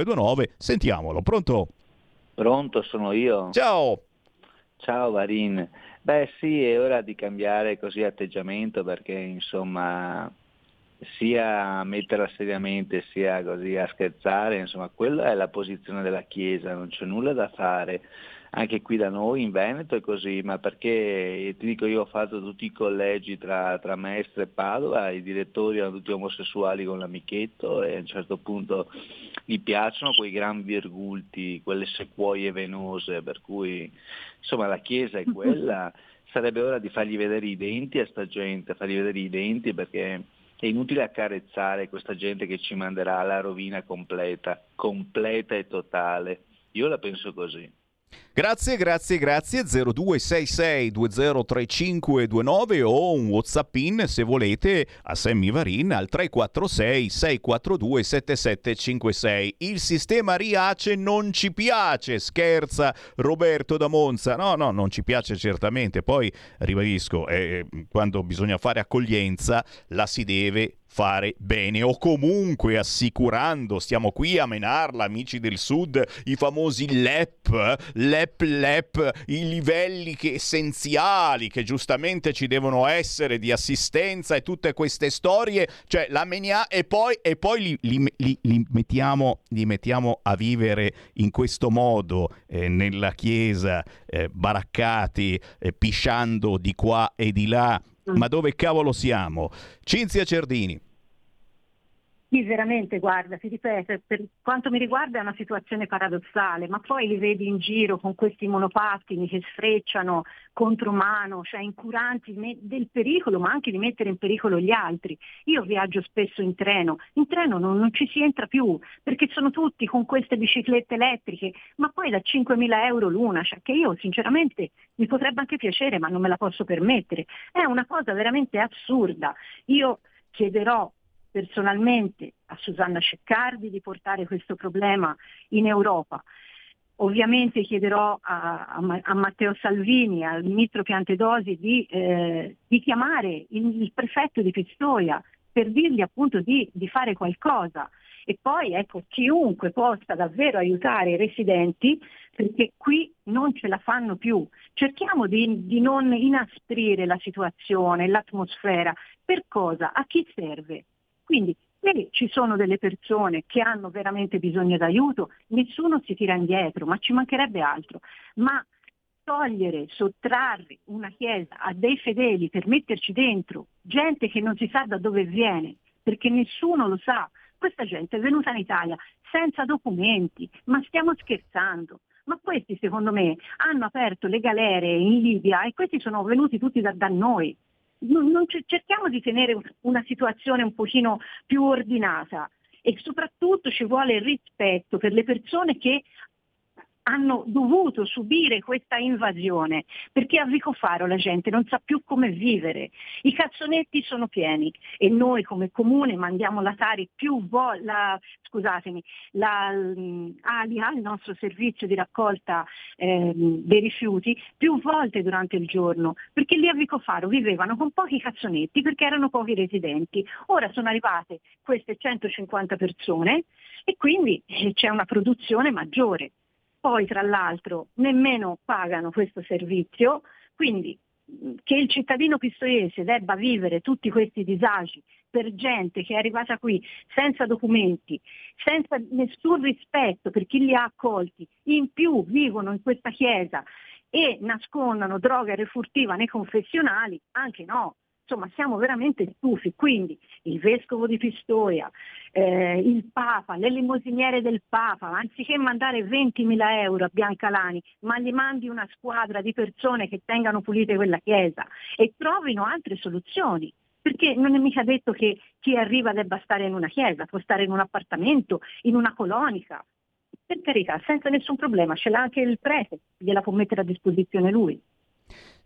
Speaker 2: 0266203529, sentiamolo, pronto?
Speaker 21: Pronto, sono io.
Speaker 2: Ciao.
Speaker 21: Ciao Varin. Beh sì, è ora di cambiare così atteggiamento perché insomma sia a metterla seriamente sia così a scherzare, insomma quella è la posizione della Chiesa, non c'è nulla da fare. Anche qui da noi in Veneto è così, ma perché ti dico io ho fatto tutti i collegi tra, tra Mestre e Padova, i direttori erano tutti omosessuali con l'amichetto e a un certo punto gli piacciono quei gran virgulti, quelle sequoie venose, per cui insomma la Chiesa è quella, sarebbe ora di fargli vedere i denti a sta gente, fargli vedere i denti perché è inutile accarezzare questa gente che ci manderà alla rovina completa, completa e totale. Io la penso così.
Speaker 2: Grazie, grazie, grazie. 0266 203529 o un WhatsApp se volete a Sammy Varin al 346 642 7756. Il sistema Riace non ci piace, scherza Roberto da Monza. No, no, non ci piace certamente. Poi ribadisco, eh, quando bisogna fare accoglienza la si deve fare bene o comunque assicurando, stiamo qui a menarla amici del sud, i famosi LEP, LEP, LEP, i livelli che essenziali che giustamente ci devono essere di assistenza e tutte queste storie, cioè la menia e poi, e poi li, li, li, mettiamo, li mettiamo a vivere in questo modo eh, nella chiesa, eh, baraccati, eh, pisciando di qua e di là. Ma dove cavolo siamo? Cinzia Cerdini.
Speaker 10: Sì, veramente, guarda, ti ripeto, per quanto mi riguarda è una situazione paradossale, ma poi li vedi in giro con questi monopattini che sfrecciano contro mano, cioè incuranti del pericolo, ma anche di mettere in pericolo gli altri. Io viaggio spesso in treno, in treno non, non ci si entra più, perché sono tutti con queste biciclette elettriche, ma poi da 5.000 euro l'una, cioè che io sinceramente mi potrebbe anche piacere, ma non me la posso permettere. È una cosa veramente assurda. Io chiederò personalmente a Susanna Ceccardi di portare questo problema in Europa. Ovviamente chiederò a, a, a Matteo Salvini, al ministro Piantedosi, di, eh, di chiamare il, il, prefetto di Pistoia per dirgli appunto di, di fare qualcosa. E poi ecco, chiunque possa davvero aiutare i residenti, perché qui non ce la fanno più. Cerchiamo di, di non inasprire la situazione, l'atmosfera. Per cosa? A chi serve? Quindi se ci sono delle persone che hanno veramente bisogno d'aiuto, nessuno si tira indietro, ma ci mancherebbe altro. Ma togliere, sottrarre una chiesa a dei fedeli per metterci dentro gente che non si sa da dove viene, perché nessuno lo sa, questa gente è venuta in Italia senza documenti, ma stiamo scherzando. Ma questi secondo me hanno aperto le galere in Libia e questi sono venuti tutti da, da noi non, non cerchiamo di tenere una situazione un pochino più ordinata e soprattutto ci vuole rispetto per le persone che hanno dovuto subire questa invasione, perché a Vicofaro la gente non sa più come vivere, i cazzonetti sono pieni e noi come comune mandiamo la Tari più volte, scusatemi, la ALIA, il nostro servizio di raccolta eh, dei rifiuti, più volte durante il giorno, perché lì a Vicofaro vivevano con pochi cazzonetti perché erano pochi residenti. Ora sono arrivate queste 150 persone e quindi eh, c'è una produzione maggiore poi tra l'altro nemmeno pagano questo servizio, quindi che il cittadino pistoiese debba vivere tutti questi disagi per gente che è arrivata qui senza documenti, senza nessun rispetto per chi li ha accolti, in più vivono in questa chiesa e nascondono droga refurtiva nei confessionali, anche no. Insomma, siamo veramente stufi. Quindi il vescovo di Pistoia, eh, il Papa, le limosiniere del Papa, anziché mandare 20.000 euro a Biancalani, ma gli mandi una squadra di persone che tengano pulite quella chiesa e trovino altre soluzioni. Perché non è mica detto che chi arriva debba stare in una chiesa, può stare in un appartamento, in una colonica. Per carità, senza nessun problema, ce l'ha anche il prete, gliela può mettere a disposizione lui.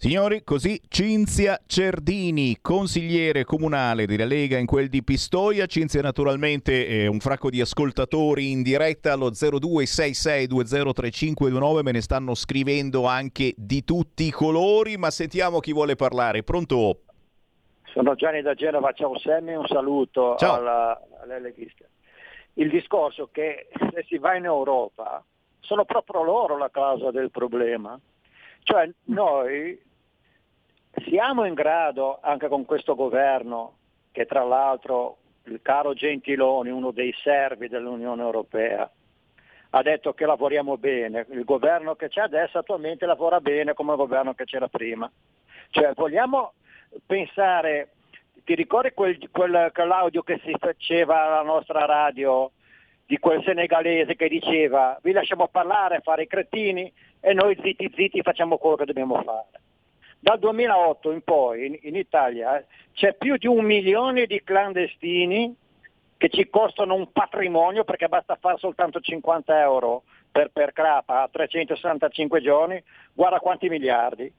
Speaker 2: Signori, così Cinzia Cerdini, consigliere comunale della Lega in quel di Pistoia. Cinzia naturalmente è un fracco di ascoltatori in diretta allo 0266203529, me ne stanno scrivendo anche di tutti i colori, ma sentiamo chi vuole parlare. Pronto?
Speaker 22: Sono Gianni da Genova, ciao Sammy, un saluto
Speaker 2: ciao.
Speaker 22: alla, all'Eleghista. Il discorso è che se si va in Europa sono proprio loro la causa del problema. Cioè noi siamo in grado, anche con questo governo, che tra l'altro il caro Gentiloni, uno dei servi dell'Unione Europea, ha detto che lavoriamo bene, il governo che c'è adesso attualmente lavora bene come il governo che c'era prima. Cioè vogliamo pensare, ti ricordi quel, quel, quell'audio che si faceva alla nostra radio di quel senegalese che diceva vi lasciamo parlare, fare i cretini e noi zitti zitti facciamo quello che dobbiamo fare. Dal 2008 in poi in, in Italia c'è più di un milione di clandestini che ci costano un patrimonio perché basta fare soltanto 50 euro per, per Crapa a 365 giorni, guarda quanti miliardi.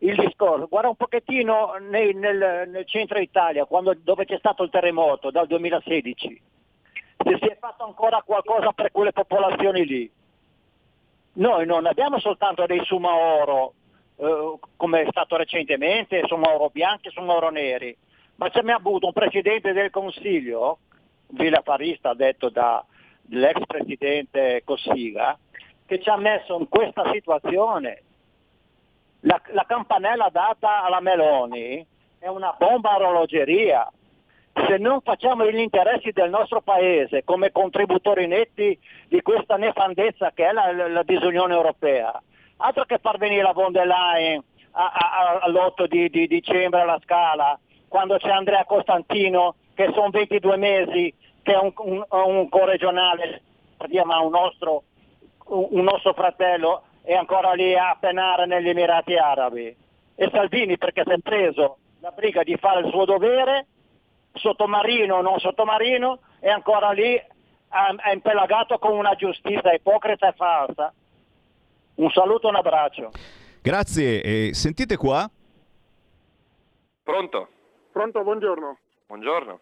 Speaker 22: Il discorso, guarda un pochettino nei- nel, nel centro Italia, quando- dove c'è stato il terremoto dal 2016, se si è fatto ancora qualcosa per quelle popolazioni lì. Noi non abbiamo soltanto dei Sumaoro, eh, come è stato recentemente, Sumaoro bianchi e Sumaoro neri, ma c'è avuto un Presidente del Consiglio, villafarista detto dall'ex Presidente Cossiga, che ci ha messo in questa situazione. La, la campanella data alla Meloni è una bomba a orologeria. Se non facciamo gli interessi del nostro Paese come contributori netti di questa nefandezza che è la- la disunione europea, altro che far venire la von der Leyen a- a- a- all'8 di, di dicembre alla Scala, quando c'è Andrea Costantino, che sono 22 mesi, che è un, un, un corregionale, ma un nostro, un nostro fratello, è ancora lì a penare negli Emirati Arabi. E Salvini perché si è preso la briga di fare il suo dovere, sottomarino o non sottomarino, è ancora lì è impelagato con una giustizia ipocrita e falsa. Un saluto e un abbraccio.
Speaker 2: Grazie, e sentite qua.
Speaker 23: Pronto?
Speaker 24: Pronto, buongiorno.
Speaker 23: Buongiorno.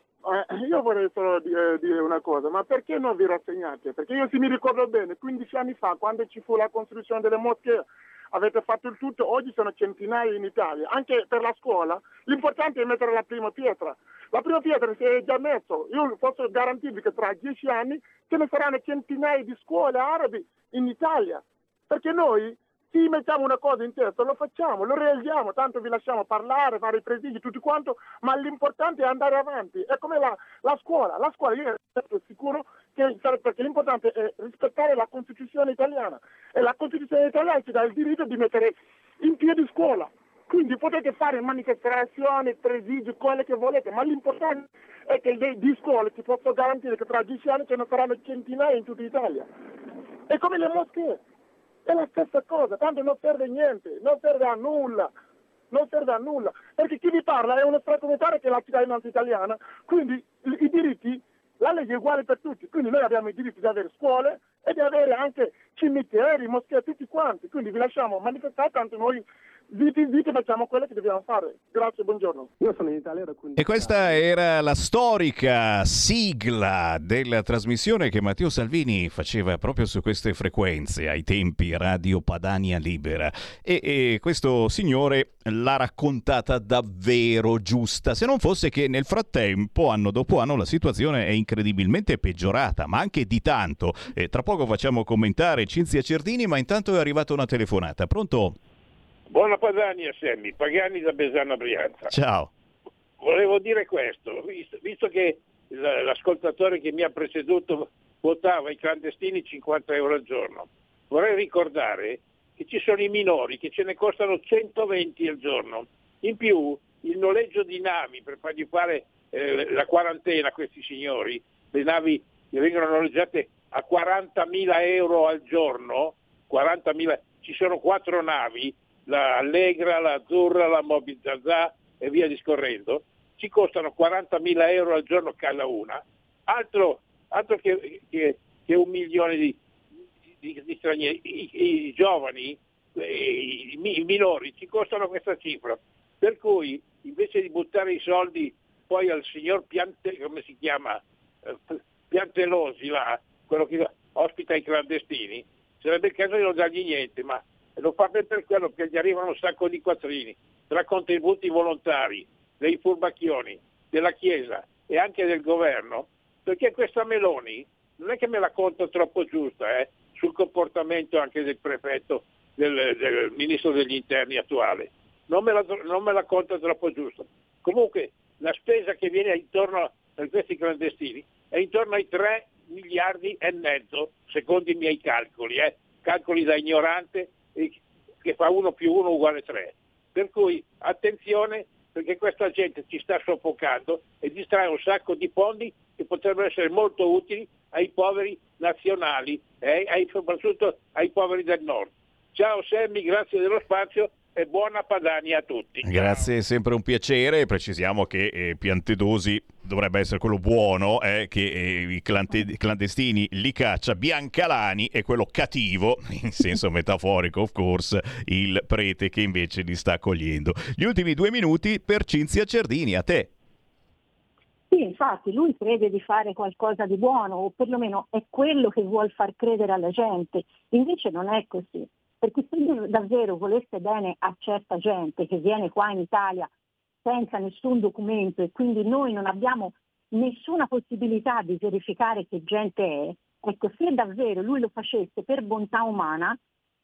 Speaker 24: Eh, io vorrei solo di- eh, dire una cosa, ma perché non vi rassegnate? Perché io se mi ricordo bene, 15 anni fa, quando ci fu la costruzione delle moschee, avete fatto il tutto, oggi sono centinaia in Italia, anche per la scuola, l'importante è mettere la prima pietra. La prima pietra si è già messo, io posso garantirvi che tra 10 anni ce ne saranno centinaia di scuole arabe in Italia, perché noi se mettiamo una cosa in testa lo facciamo, lo realizziamo, tanto vi lasciamo parlare, fare i presidi, tutto quanto, ma l'importante è andare avanti. È come la, la scuola, la scuola io sono sicuro che perché l'importante è rispettare la Costituzione italiana e la Costituzione italiana ci dà il diritto di mettere in piedi scuola. Quindi potete fare manifestazioni, presidi, quelle che volete, ma l'importante è che le- di scuole ti posso garantire che tra dieci anni ce ne saranno centinaia in tutta Italia. È come le moschee, è la stessa cosa, tanto non serve niente, non serve a nulla, non serve a nulla, perché chi vi parla è uno extracomunitario che è la cittadinanza italiana, quindi i, i diritti, la legge è uguale per tutti, quindi noi abbiamo il diritto di avere scuole e di avere anche cimiteri, moschee, tutti quanti, quindi vi lasciamo manifestare, tanto noi dite, dite facciamo quello che dobbiamo fare. Grazie, buongiorno. Io sono in Italia da 15
Speaker 2: E questa era la storica sigla della trasmissione che Matteo Salvini faceva proprio su queste frequenze ai tempi Radio Padania Libera. E, e questo signore l'ha raccontata davvero giusta, se non fosse che nel frattempo, anno dopo anno, la situazione è incredibilmente peggiorata, ma anche di tanto. E tra poco facciamo commentare Cinzia Cerdini, ma intanto è arrivata una telefonata. Pronto?
Speaker 25: Buona Padania Semmi, Pagani da Besana Brianza.
Speaker 2: Ciao.
Speaker 25: Volevo dire questo, visto, visto che l'ascoltatore che mi ha preceduto votava i clandestini 50 euro al giorno, vorrei ricordare che ci sono i minori che ce ne costano 120 al giorno. In più il noleggio di navi per fargli fare eh, la quarantena a questi signori, le navi che vengono noleggiate a 40.000 euro al giorno, 40.000, ci sono quattro navi, la Allegra, la Azzurra, la Mobil Zazà e via discorrendo, ci costano 40.000 euro al giorno cada una, altro, altro che, che- che un milione di, di- di stranieri, I, i giovani, i, i minori ci costano questa cifra, per cui invece di buttare i soldi poi al signor Piante, come si chiama, Eh, Piantelosi là, quello che ospita i clandestini, sarebbe il caso di non dargli niente, ma lo fa per quello che gli arrivano un sacco di quattrini, tra contributi volontari, dei furbacchioni, della Chiesa e anche del governo, perché questa Meloni non è che me la conto troppo giusta eh, sul comportamento anche del prefetto, del, del ministro degli interni attuale, non me, la, non me la conto troppo giusta. Comunque la spesa che viene intorno a questi clandestini è intorno ai 3 miliardi e mezzo, secondo i miei calcoli, eh, calcoli da ignorante, che fa 1 più 1 uguale 3. Per cui attenzione perché questa gente ci sta soffocando e distrae un sacco di fondi che potrebbero essere molto utili ai poveri nazionali e ai- soprattutto ai poveri del nord. Ciao Sammy, grazie dello spazio e buona Padania a tutti.
Speaker 2: Grazie, è sempre un piacere. Precisiamo che eh, Piantedosi dovrebbe essere quello buono, eh, che eh, i clant- clandestini li caccia. Biancalani è quello cattivo, in senso metaforico, of course, il prete che invece li sta accogliendo. Gli ultimi due minuti per Cinzia Cerdini, a te.
Speaker 10: Sì, infatti lui crede di fare qualcosa di buono o perlomeno è quello che vuol far credere alla gente, invece non è così. Perché se davvero volesse bene a certa gente che viene qua in Italia senza nessun documento e quindi noi non abbiamo nessuna possibilità di verificare che gente è, ecco, se davvero lui lo facesse per bontà umana,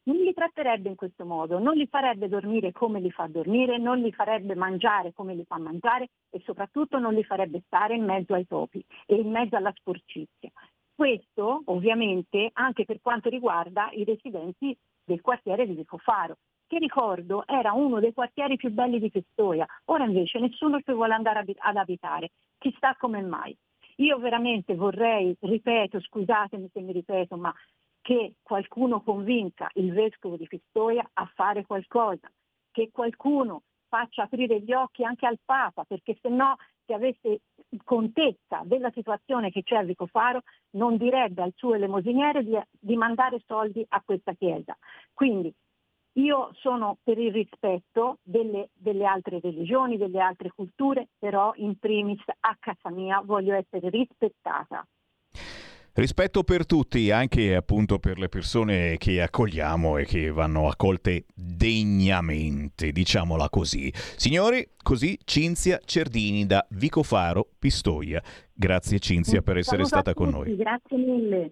Speaker 10: non li tratterebbe in questo modo, non li farebbe dormire come li fa dormire, non li farebbe mangiare come li fa mangiare e soprattutto non li farebbe stare in mezzo ai topi e in mezzo alla sporcizia. Questo ovviamente anche per quanto riguarda i residenti del quartiere di Vicofaro, che ricordo era uno dei quartieri più belli di Pistoia. Ora invece nessuno ci vuole andare ad abitare, chissà come mai. Io veramente vorrei, ripeto, scusatemi se mi ripeto, ma che qualcuno convinca il vescovo di Pistoia a fare qualcosa, che qualcuno faccia aprire gli occhi anche al Papa, perché se no se avesse contezza della situazione che c'è a Vicofaro non direbbe al suo elemosiniere di, di mandare soldi a questa chiesa. Quindi io sono per il rispetto delle, delle, altre religioni, delle altre culture, però in primis a casa mia voglio essere rispettata.
Speaker 2: Rispetto per tutti, anche appunto per le persone che accogliamo e che vanno accolte degnamente, diciamola così. Signori, così Cinzia Cerdini da Vicofaro, Pistoia. Grazie Cinzia per essere
Speaker 10: Saluto
Speaker 2: stata con noi.
Speaker 10: Grazie mille.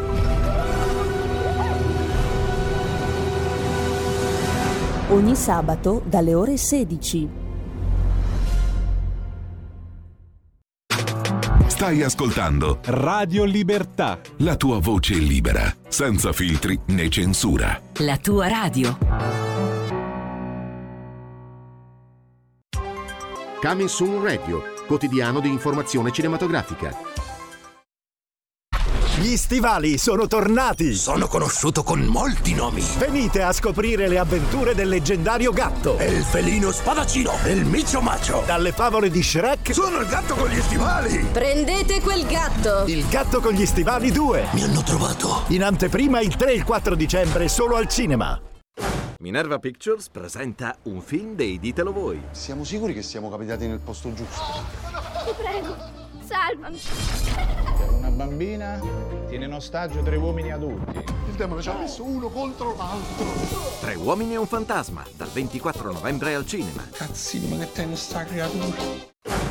Speaker 26: Ogni sabato dalle ore 16.
Speaker 9: Stai ascoltando
Speaker 6: Radio Libertà.
Speaker 9: la tua voce libera, senza filtri né censura.
Speaker 26: La tua radio.
Speaker 27: Coming Soon Radio, quotidiano di informazione cinematografica.
Speaker 28: Gli stivali sono tornati!
Speaker 29: Sono conosciuto con molti nomi.
Speaker 28: Venite a scoprire le avventure del leggendario gatto!
Speaker 29: E il felino spadaccino, il micio macio.
Speaker 28: Dalle favole di Shrek!
Speaker 29: Sono il gatto con gli stivali!
Speaker 26: Prendete quel gatto!
Speaker 28: Il gatto con gli stivali 2!
Speaker 29: Mi hanno trovato!
Speaker 28: In anteprima il 3 e il 4 dicembre solo al cinema!
Speaker 30: Minerva Pictures presenta un film dei Ditelo Voi.
Speaker 31: Siamo sicuri che siamo capitati nel posto giusto?
Speaker 32: Ti prego, salvami.
Speaker 33: Una bambina tiene in ostaggio tre uomini adulti.
Speaker 29: Il demone ci ha messo uno contro l'altro.
Speaker 30: Tre uomini e un fantasma, dal 24 novembre al cinema.
Speaker 29: Cazzino, ma che tennis sta creatura?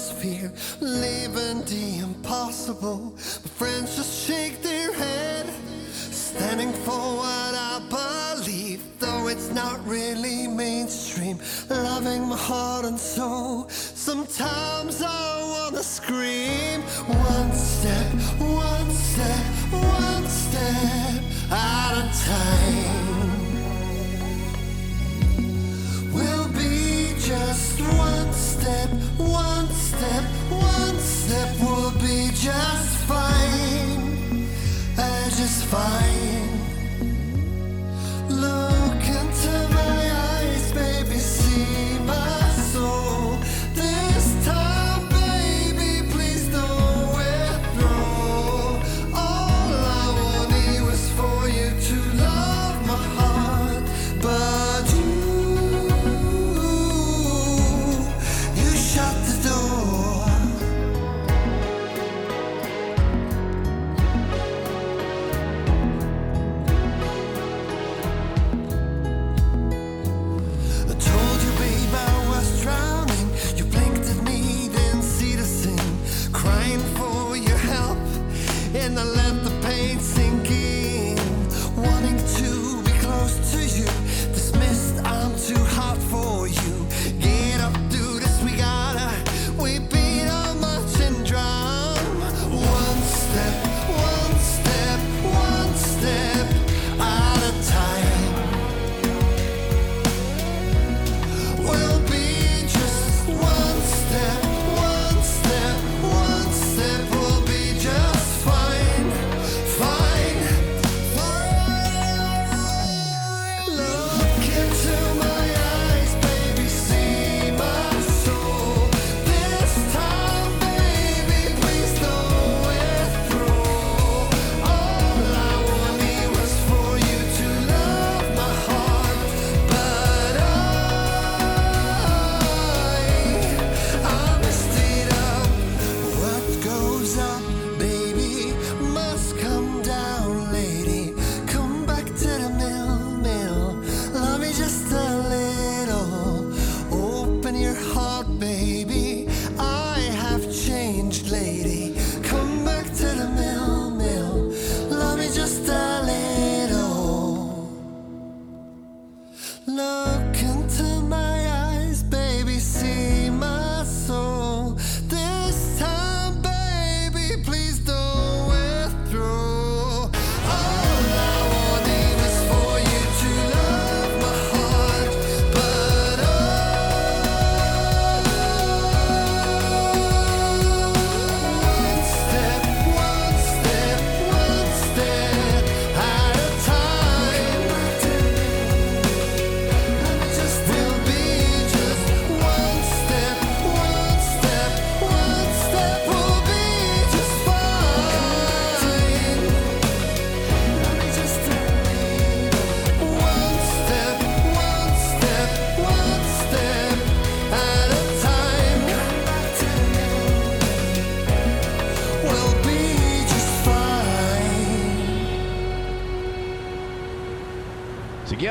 Speaker 34: Atmosphere. Leaving the impossible. My friends just shake their head. Standing for what I believe. Though it's not really mainstream. Loving my heart and soul. Sometimes I wanna scream. One step, one step, one step at a time.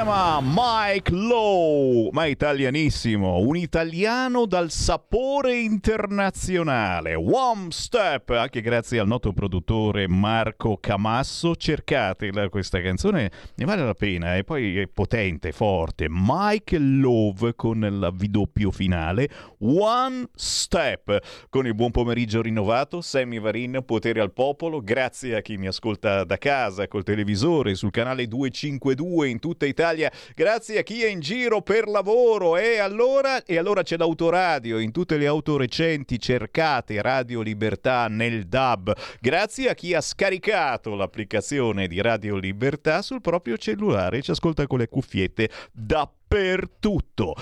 Speaker 2: Chiama Mike Lowe, ma italianissimo, un italiano dal sapore internazionale. One Step, anche grazie al noto produttore Marco Camasso. Cercatela questa canzone, ne vale la pena, e poi è potente, forte. Mike Love con la V doppio finale. One Step, con il buon pomeriggio rinnovato. Sammy Varin, potere al popolo. Grazie a chi mi ascolta da casa, col televisore, sul canale 252 in tutta Italia. Grazie a chi è in giro per lavoro. E allora, e allora c'è l'autoradio in tutte le auto recenti. Cercate Radio Libertà nel DAB. Grazie a chi ha scaricato l'applicazione di Radio Libertà sul proprio cellulare e ci ascolta con le cuffiette dappertutto.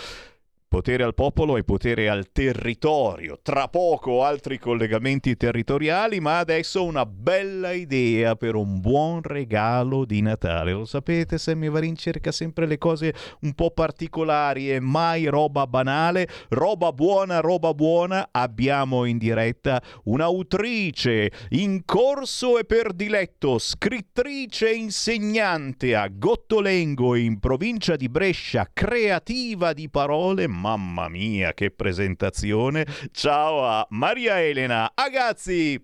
Speaker 2: Potere al popolo e potere al territorio. Tra poco altri collegamenti territoriali, ma adesso una bella idea per un buon regalo di Natale. Lo sapete, Sammy Varin cerca sempre le cose un po' particolari e mai roba banale. Roba buona, roba buona. Abbiamo in diretta un'autrice in corso e per diletto, scrittrice e insegnante a Gottolengo in provincia di Brescia, creativa di parole. Mamma mia, che presentazione! Ciao a Maria Elena Agazzi!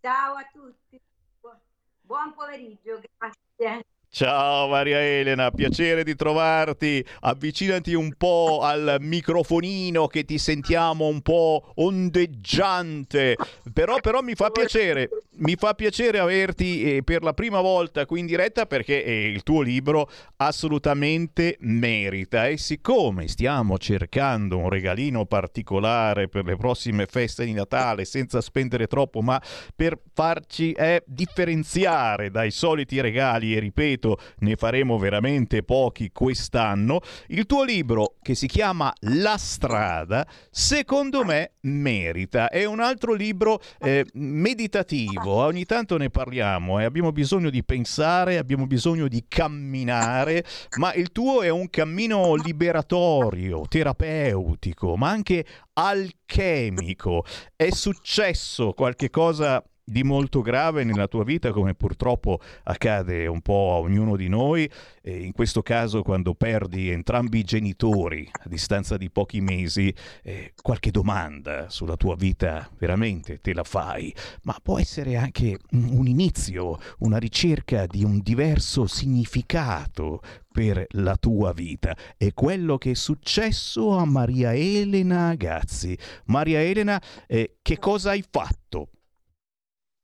Speaker 35: Ciao a tutti, Bu- buon pomeriggio, grazie.
Speaker 2: Ciao Maria Elena, piacere di trovarti. Avvicinati un po' al microfonino che ti sentiamo un po' ondeggiante. Però, però mi fa piacere, mi fa piacere averti eh, per la prima volta qui in diretta perché eh, il tuo libro assolutamente merita. E siccome stiamo cercando un regalino particolare per le prossime feste di Natale, senza spendere troppo, ma per farci eh, differenziare dai soliti regali, e ripeto, ne faremo veramente pochi quest'anno. Il tuo libro, che si chiama La strada, secondo me merita. È un altro libro eh, meditativo. Ogni tanto ne parliamo e abbiamo bisogno di pensare, abbiamo bisogno di camminare, ma il tuo è un cammino liberatorio, terapeutico, ma anche alchemico. È successo qualche cosa di molto grave nella tua vita, come purtroppo accade un po' a ognuno di noi, e in questo caso quando perdi entrambi i genitori a distanza di pochi mesi, eh, qualche domanda sulla tua vita veramente te la fai, ma può essere anche un inizio, una ricerca di un diverso significato per la tua vita. È quello che è successo a Maria Elena Gazzi. Maria Elena, eh, che cosa hai fatto?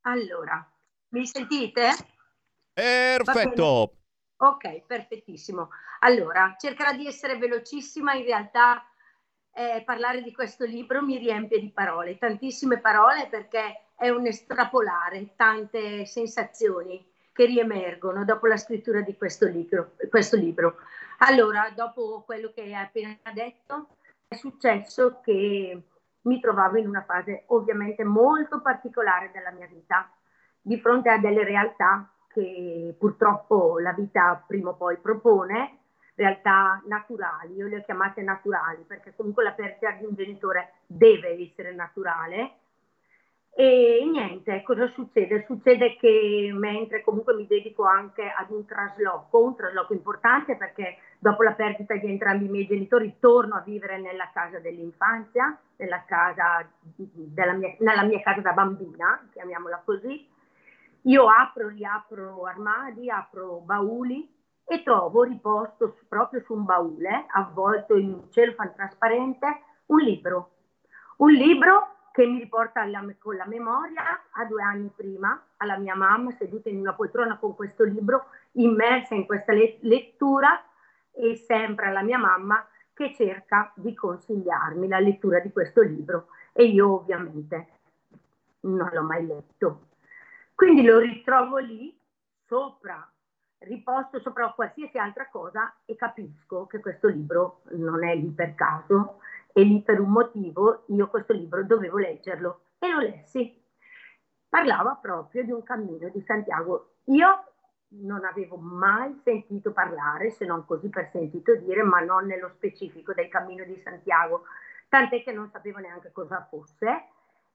Speaker 35: Allora, mi sentite?
Speaker 2: Perfetto.
Speaker 35: Ok, perfettissimo. Allora, cercherò di essere velocissima, in realtà eh, parlare di questo libro mi riempie di parole, tantissime parole perché è un estrapolare tante sensazioni che riemergono dopo la scrittura di questo libro. Questo libro. Allora, dopo quello che hai appena detto, è successo che mi trovavo in una fase ovviamente molto particolare della mia vita, di fronte a delle realtà che purtroppo la vita prima o poi propone, realtà naturali, io le ho chiamate naturali perché comunque la perdita di un genitore deve essere naturale. E niente, cosa succede? Succede che mentre comunque mi dedico anche ad un trasloco, un trasloco importante perché dopo la perdita di entrambi i miei genitori torno a vivere nella casa dell'infanzia, nella, casa mia, nella mia casa da bambina, chiamiamola così. Io apro, riapro armadi, apro bauli e trovo riposto proprio su un baule, avvolto in un celofan trasparente, un libro. Un libro che mi riporta alla- con la memoria a due anni prima, alla mia mamma seduta in una poltrona con questo libro, immersa in questa le- lettura e sempre alla mia mamma che cerca di consigliarmi la lettura di questo libro e io ovviamente non l'ho mai letto. Quindi lo ritrovo lì sopra, riposto sopra qualsiasi altra cosa e capisco che questo libro non è lì per caso, è lì per un motivo, io questo libro dovevo leggerlo e lo lessi. Parlava proprio di un cammino di Santiago. Io non avevo mai sentito parlare, se non così per sentito dire, ma non nello specifico del cammino di Santiago, tant'è che non sapevo neanche cosa fosse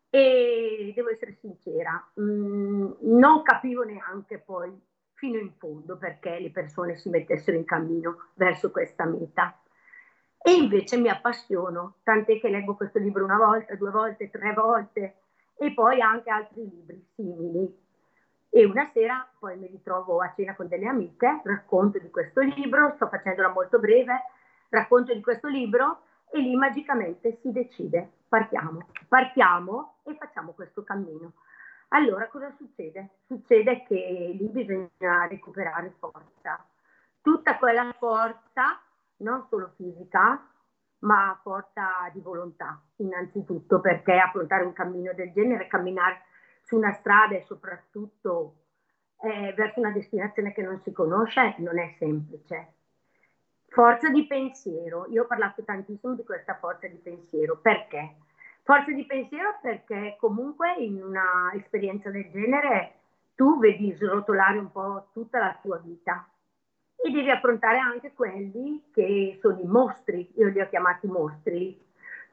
Speaker 35: e devo essere sincera, mh, non capivo neanche poi fino in fondo perché le persone si mettessero in cammino verso questa meta. E invece mi appassiono, tant'è che leggo questo libro una volta, due volte, tre volte e poi anche altri libri simili. E una sera poi mi ritrovo a cena con delle amiche, racconto di questo libro, sto facendola molto breve, racconto di questo libro e lì magicamente si decide, partiamo, partiamo e facciamo questo cammino. Allora cosa succede? Succede che lì bisogna recuperare forza, tutta quella forza, non solo fisica, ma forza di volontà, innanzitutto perché affrontare un cammino del genere, camminare su una strada e soprattutto eh, verso una destinazione che non si conosce non è semplice. Forza di pensiero, io ho parlato tantissimo di questa forza di pensiero, perché? Forza di pensiero perché comunque in una esperienza del genere tu vedi srotolare un po' tutta la tua vita. E devi affrontare anche quelli che sono i mostri, io li ho chiamati mostri,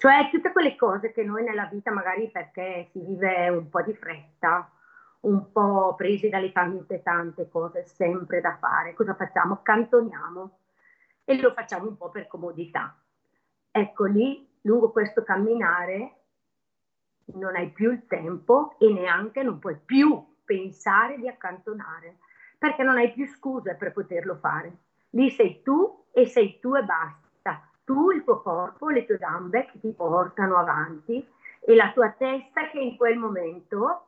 Speaker 35: cioè tutte quelle cose che noi nella vita magari perché si vive un po' di fretta, un po' presi dalle tante tante cose sempre da fare, cosa facciamo? Cantoniamo e lo facciamo un po' per comodità. Ecco lì, lungo questo camminare, non hai più il tempo e neanche non puoi più pensare di accantonare, perché non hai più scuse per poterlo fare. Lì sei tu e sei tu e basta. Tu, il tuo corpo, le tue gambe che ti portano avanti e la tua testa che in quel momento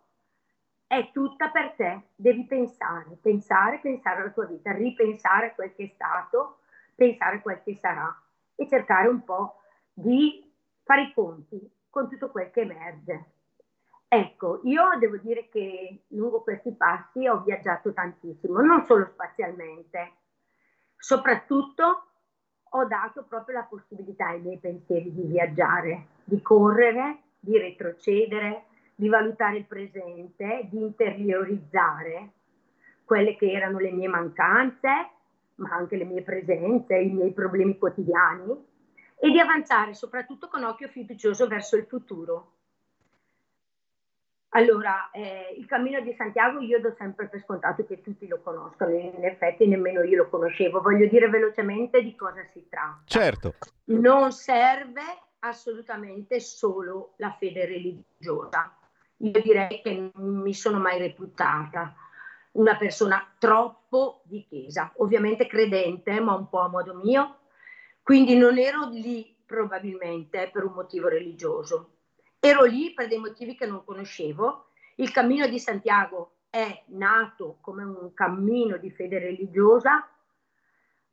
Speaker 35: è tutta per te. Devi pensare, pensare, pensare alla tua vita, ripensare a quel che è stato, pensare a quel che sarà e cercare un po' di fare i conti con tutto quel che emerge. Ecco, io devo dire che lungo questi passi ho viaggiato tantissimo, non solo spazialmente, soprattutto ho dato proprio la possibilità ai miei pensieri di viaggiare, di correre, di retrocedere, di valutare il presente, di interiorizzare quelle che erano le mie mancanze, ma anche le mie presenze, i miei problemi quotidiani e di avanzare soprattutto con occhio fiducioso verso il futuro. Allora, eh, il cammino di Santiago io do sempre per scontato che tutti lo conoscono, in effetti nemmeno io lo conoscevo. Voglio dire velocemente di cosa si tratta.
Speaker 2: Certo.
Speaker 35: Non serve assolutamente solo la fede religiosa. Io direi che non mi sono mai reputata una persona troppo di chiesa, ovviamente credente, ma un po' a modo mio, quindi non ero lì probabilmente per un motivo religioso. Ero lì per dei motivi che non conoscevo. Il cammino di Santiago è nato come un cammino di fede religiosa.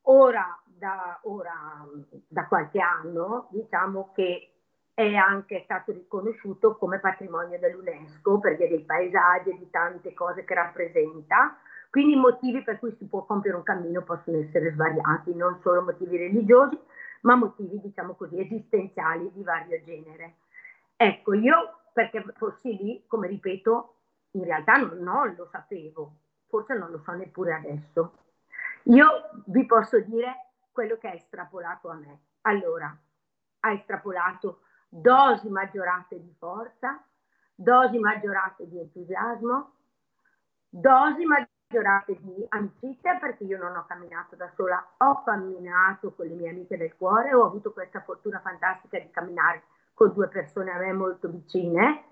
Speaker 35: Ora, da, ora, da qualche anno, diciamo che è anche stato riconosciuto come patrimonio dell'UNESCO per via dei paesaggi e di tante cose che rappresenta. Quindi i motivi per cui si può compiere un cammino possono essere svariati, non solo motivi religiosi, ma motivi, diciamo così, esistenziali di vario genere. Ecco, io perché fossi lì, come ripeto, in realtà non, non lo sapevo, forse non lo so neppure adesso. Io vi posso dire quello che ha estrapolato a me. Allora, ha estrapolato dosi maggiorate di forza, dosi maggiorate di entusiasmo, dosi maggiorate di amicizia perché io non ho camminato da sola, ho camminato con le mie amiche del cuore, ho avuto questa fortuna fantastica di camminare con due persone a me molto vicine,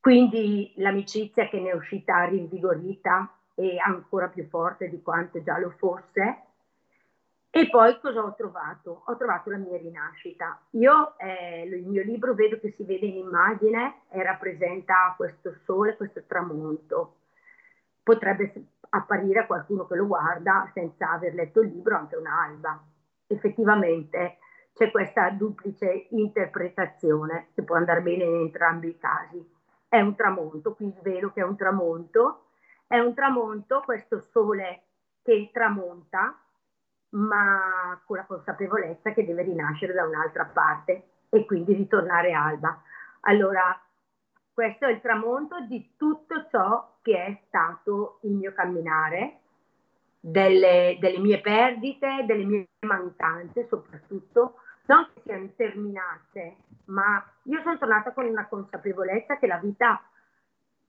Speaker 35: quindi l'amicizia che ne è uscita rinvigorita e ancora più forte di quanto già lo fosse. E poi cosa ho trovato? Ho trovato la mia rinascita. Io, eh, il mio libro vedo che si vede in immagine e rappresenta questo sole, questo tramonto. Potrebbe apparire a qualcuno che lo guarda senza aver letto il libro anche un'alba. Effettivamente c'è questa duplice interpretazione che può andare bene in entrambi i casi. È un tramonto, qui svelo che è un tramonto, è un tramonto questo sole che tramonta, ma con la consapevolezza che deve rinascere da un'altra parte e quindi ritornare alba. Allora, questo è il tramonto di tutto ciò che è stato il mio camminare, delle, delle mie perdite, delle mie mancanze soprattutto, non che siano terminate, ma io sono tornata con una consapevolezza che la vita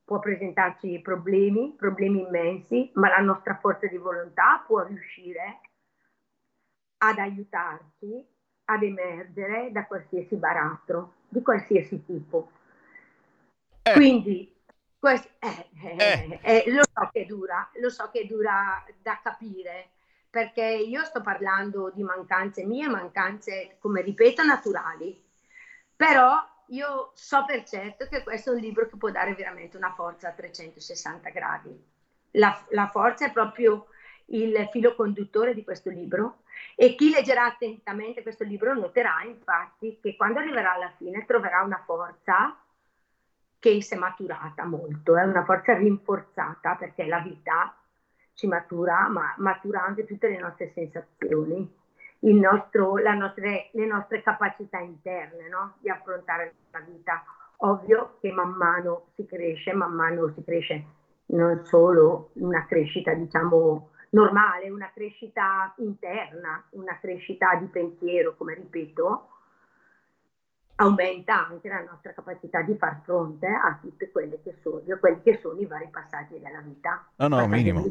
Speaker 35: può presentarci problemi, problemi immensi, ma la nostra forza di volontà può riuscire ad aiutarci ad emergere da qualsiasi baratro, di qualsiasi tipo. Eh. Quindi questo, eh, eh, eh. lo so che dura, lo so che dura da capire, perché io sto parlando di mancanze mie, mancanze, come ripeto, naturali, però io so per certo che questo è un libro che può dare veramente una forza a 360 gradi. La, la forza è proprio il filo conduttore di questo libro e chi leggerà attentamente questo libro noterà infatti che quando arriverà alla fine troverà una forza che si è maturata molto, è una forza rinforzata perché la vita ci matura, ma matura anche tutte le nostre sensazioni, nostro, nostre, le nostre capacità interne no? di affrontare la vita. Ovvio che man mano si cresce, man mano si cresce non solo una crescita, diciamo, normale, una crescita interna, una crescita di pensiero, come ripeto, aumenta anche la nostra capacità di far fronte a tutti quelli che sono, quelli che sono i vari passaggi della vita.
Speaker 2: No, no, minimo.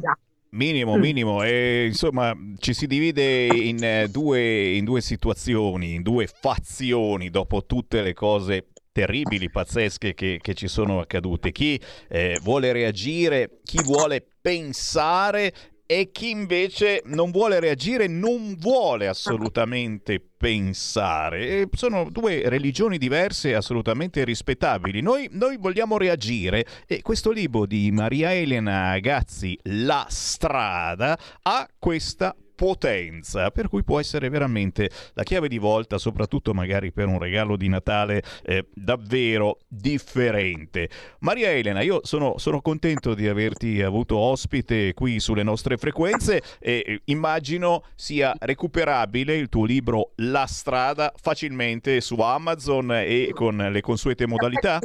Speaker 2: Minimo, minimo, e insomma ci si divide in, eh, due, in due situazioni, in due fazioni dopo tutte le cose terribili, pazzesche che, che, ci sono accadute. Chi eh, vuole reagire, chi vuole pensare e chi invece non vuole reagire, non vuole assolutamente pensare. Sono due religioni diverse assolutamente rispettabili. Noi, noi, vogliamo reagire e questo libro di Maria Elena Gazzi, La strada, ha questa potenza, per cui può essere veramente la chiave di volta, soprattutto magari per un regalo di Natale eh, davvero differente. Maria Elena, io sono, sono, contento di averti avuto ospite qui sulle nostre frequenze e immagino sia recuperabile il tuo libro La strada facilmente su Amazon e con le consuete modalità.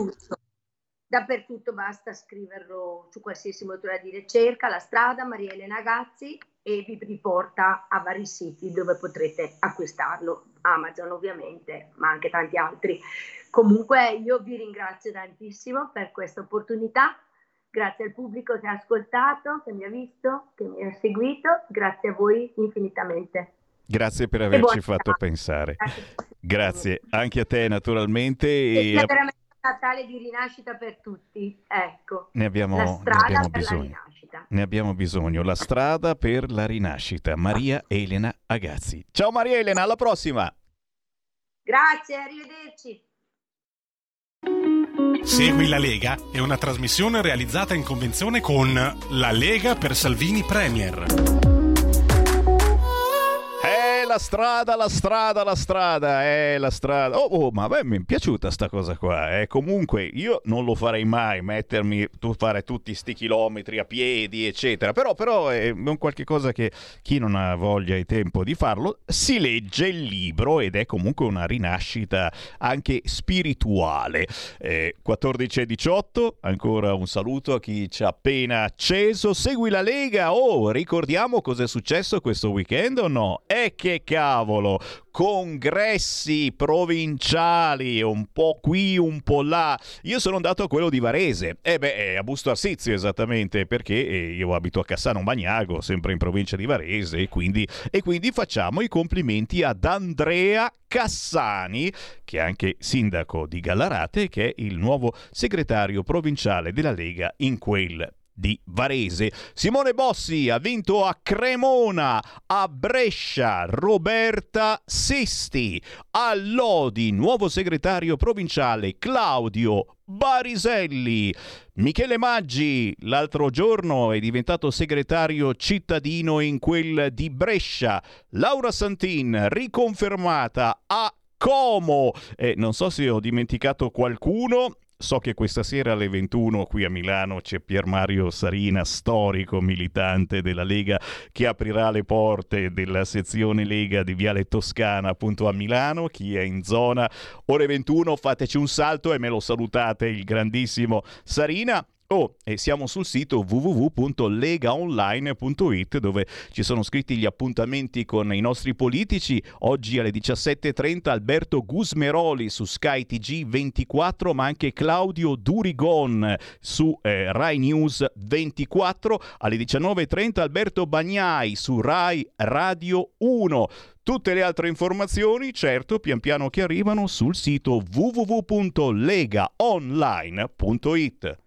Speaker 35: Dappertutto basta scriverlo su qualsiasi motore di ricerca, la strada Maria Elena Gazzi e vi riporta a vari siti dove potrete acquistarlo, Amazon ovviamente, ma anche tanti altri. Comunque io vi ringrazio tantissimo per questa opportunità, grazie al pubblico che ha ascoltato, che mi ha visto, che mi ha seguito, grazie a voi infinitamente.
Speaker 2: Grazie per averci fatto pensare. Grazie anche a te naturalmente.
Speaker 35: E, e a... veramente Natale di rinascita per tutti. Ecco,
Speaker 2: ne abbiamo, ne abbiamo bisogno.
Speaker 35: Rinascita.
Speaker 2: Ne abbiamo bisogno. La strada per la rinascita. Maria Elena Agazzi. Ciao Maria Elena, alla prossima.
Speaker 35: Grazie, arrivederci.
Speaker 6: Segui la Lega è una trasmissione realizzata in convenzione con La Lega per Salvini Premier
Speaker 2: strada, la strada, la strada, eh, la strada. Oh, oh ma beh, mi è piaciuta sta cosa qua. Eh. Comunque, io non lo farei mai, mettermi, tu fare tutti sti chilometri a piedi, eccetera. Però, però è un qualche cosa che chi non ha voglia e tempo di farlo, si legge il libro ed è comunque una rinascita anche spirituale. Eh, 14 e 18, ancora un saluto a chi ci ha appena acceso. Segui la Lega. Oh, ricordiamo cosa è successo questo weekend o no? È che cavolo, congressi provinciali, un po' qui, un po' là. Io sono andato a quello di Varese, e eh beh, a Busto Arsizio esattamente, perché eh, io abito a Cassano Magnago, sempre in provincia di Varese, e quindi, e quindi facciamo i complimenti ad Andrea Cassani, che è anche sindaco di Gallarate, che è il nuovo segretario provinciale della Lega in quel di Varese. Simone Bossi ha vinto a Cremona, a Brescia, Roberta Sesti, a Lodi, nuovo segretario provinciale Claudio Bariselli. Michele Maggi l'altro giorno è diventato segretario cittadino in quel di Brescia. Laura Santin riconfermata a Como. Eh, non so se ho dimenticato qualcuno. So che questa sera alle 21 qui a Milano c'è Pier Mario Sarina, storico militante della Lega, che aprirà le porte della sezione Lega di Viale Toscana appunto a Milano. Chi è in zona ore 21 fateci un salto e me lo salutate il grandissimo Sarina. Oh, e siamo sul sito www.legaonline.it dove ci sono scritti gli appuntamenti con i nostri politici. Oggi alle 17.30 Alberto Gusmeroli su Sky TG 24, ma anche Claudio Durigon su eh, Rai News 24. Alle 19.30 Alberto Bagnai su Rai Radio 1. Tutte le altre informazioni, certo, pian piano che arrivano sul sito www.legaonline.it.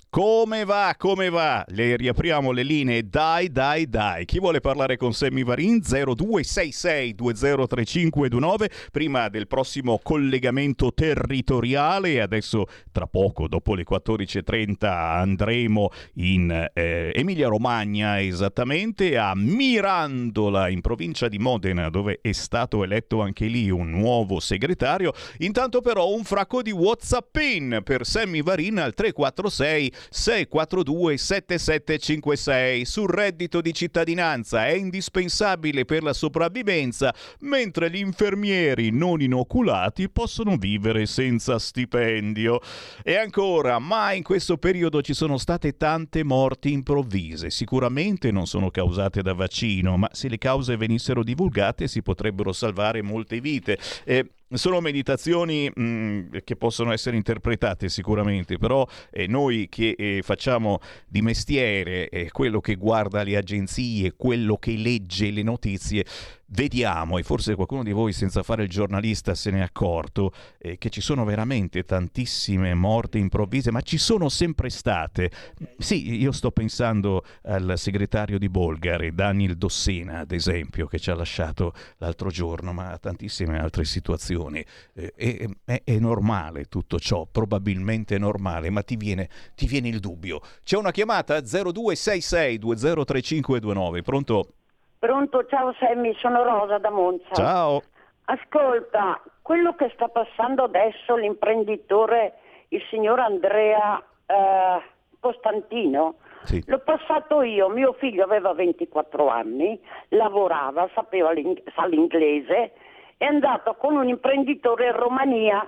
Speaker 2: Come va? Come va? Le riapriamo le linee. Dai, dai, dai. Chi vuole parlare con Sammy Varin? 0266 203529 prima del prossimo collegamento territoriale. Adesso, tra poco, dopo le 14.30, andremo in eh, Emilia Romagna, esattamente a Mirandola, in provincia di Modena, dove è stato eletto anche lì un nuovo segretario. Intanto, però, un fracco di WhatsAppin per Sammy Varin al 346 642 7756 sul reddito di cittadinanza è indispensabile per la sopravvivenza, mentre gli infermieri non inoculati possono vivere senza stipendio. E ancora, mai in questo periodo ci sono state tante morti improvvise. Sicuramente non sono causate da vaccino, ma se le cause venissero divulgate si potrebbero salvare molte vite. Eh, sono meditazioni mh, mm, che possono essere interpretate sicuramente, però eh, noi che eh, facciamo di mestiere eh, quello che guarda le agenzie, quello che legge le notizie, vediamo, e forse qualcuno di voi senza fare il giornalista se ne è accorto, eh, che ci sono veramente tantissime morti improvvise, ma ci sono sempre state. Sì, io sto pensando al segretario di Bolgari, Daniel Dossena, ad esempio, che ci ha lasciato l'altro giorno, ma tantissime altre situazioni. Eh, è, è, è, normale tutto ciò, probabilmente è normale, ma ti viene, ti viene il dubbio. C'è una chiamata 0266 203529, pronto?
Speaker 36: Pronto, ciao Sammy, sono Rosa da Monza.
Speaker 2: Ciao.
Speaker 36: Ascolta, quello che sta passando adesso l'imprenditore, il signor Andrea eh, Costantino, sì. l'ho passato io, mio figlio aveva 24 anni, lavorava, sapeva l'ing- l'inglese, è andato con un imprenditore in Romania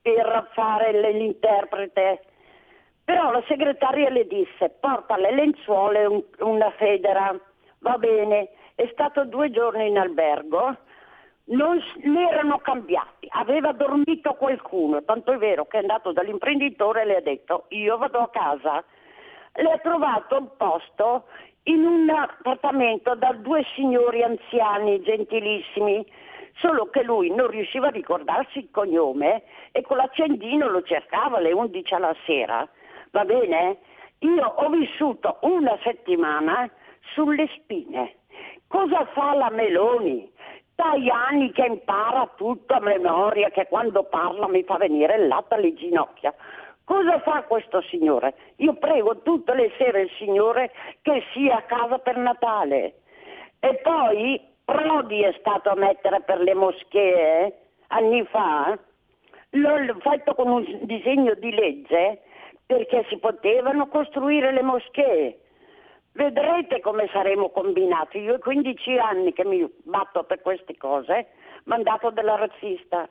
Speaker 36: per fare l'interprete. Però la segretaria le disse porta le lenzuola e un, una federa, va bene è stato due giorni in albergo, non erano cambiati, aveva dormito qualcuno, tanto è vero che è andato dall'imprenditore e le ha detto io vado a casa. Le ha trovato un posto in un appartamento da due signori anziani gentilissimi, solo che lui non riusciva a ricordarsi il cognome e con l'accendino lo cercava alle 11 alla sera. Va bene? Io ho vissuto una settimana sulle spine Cosa fa la Meloni? Tajani che impara tutto a memoria, che quando parla mi fa venire il latte alle ginocchia. Cosa fa questo signore? Io prego tutte le sere il Signore che sia a casa per Natale. E poi Prodi è stato a mettere per le moschee anni fa, l'ho fatto con un disegno di legge perché si potevano costruire le moschee. Vedrete come saremo combinati. Io ho 15 anni che mi batto per queste cose, mandato della razzista.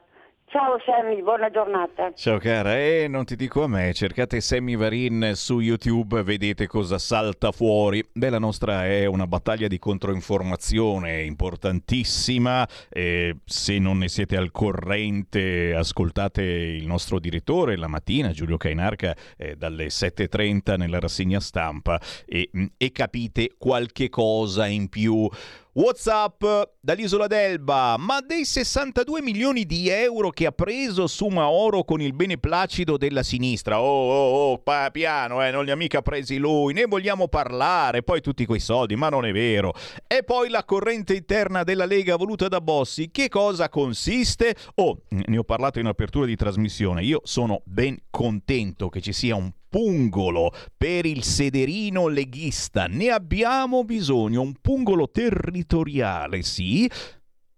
Speaker 36: Ciao Sammy, buona giornata.
Speaker 2: Ciao cara, e non ti dico a me, cercate Sammy Varin su YouTube, vedete cosa salta fuori. Beh, la nostra è una battaglia di controinformazione importantissima, e se non ne siete al corrente ascoltate il nostro direttore la mattina, Giulio Cainarca, eh, dalle 7.30 nella rassegna stampa e, e capite qualche cosa in più Whatsapp dall'isola d'Elba, ma dei 62 milioni di euro che ha preso su Maoro con il beneplacito della sinistra, oh oh oh, pa- piano, eh, non li ha mica presi lui, ne vogliamo parlare, poi tutti quei soldi, ma non è vero. E poi la corrente interna della Lega voluta da Bossi, che cosa consiste? Oh, ne ho parlato in apertura di trasmissione, io sono ben contento che ci sia un pungolo per il sederino leghista. Ne abbiamo bisogno, un pungolo territoriale, sì,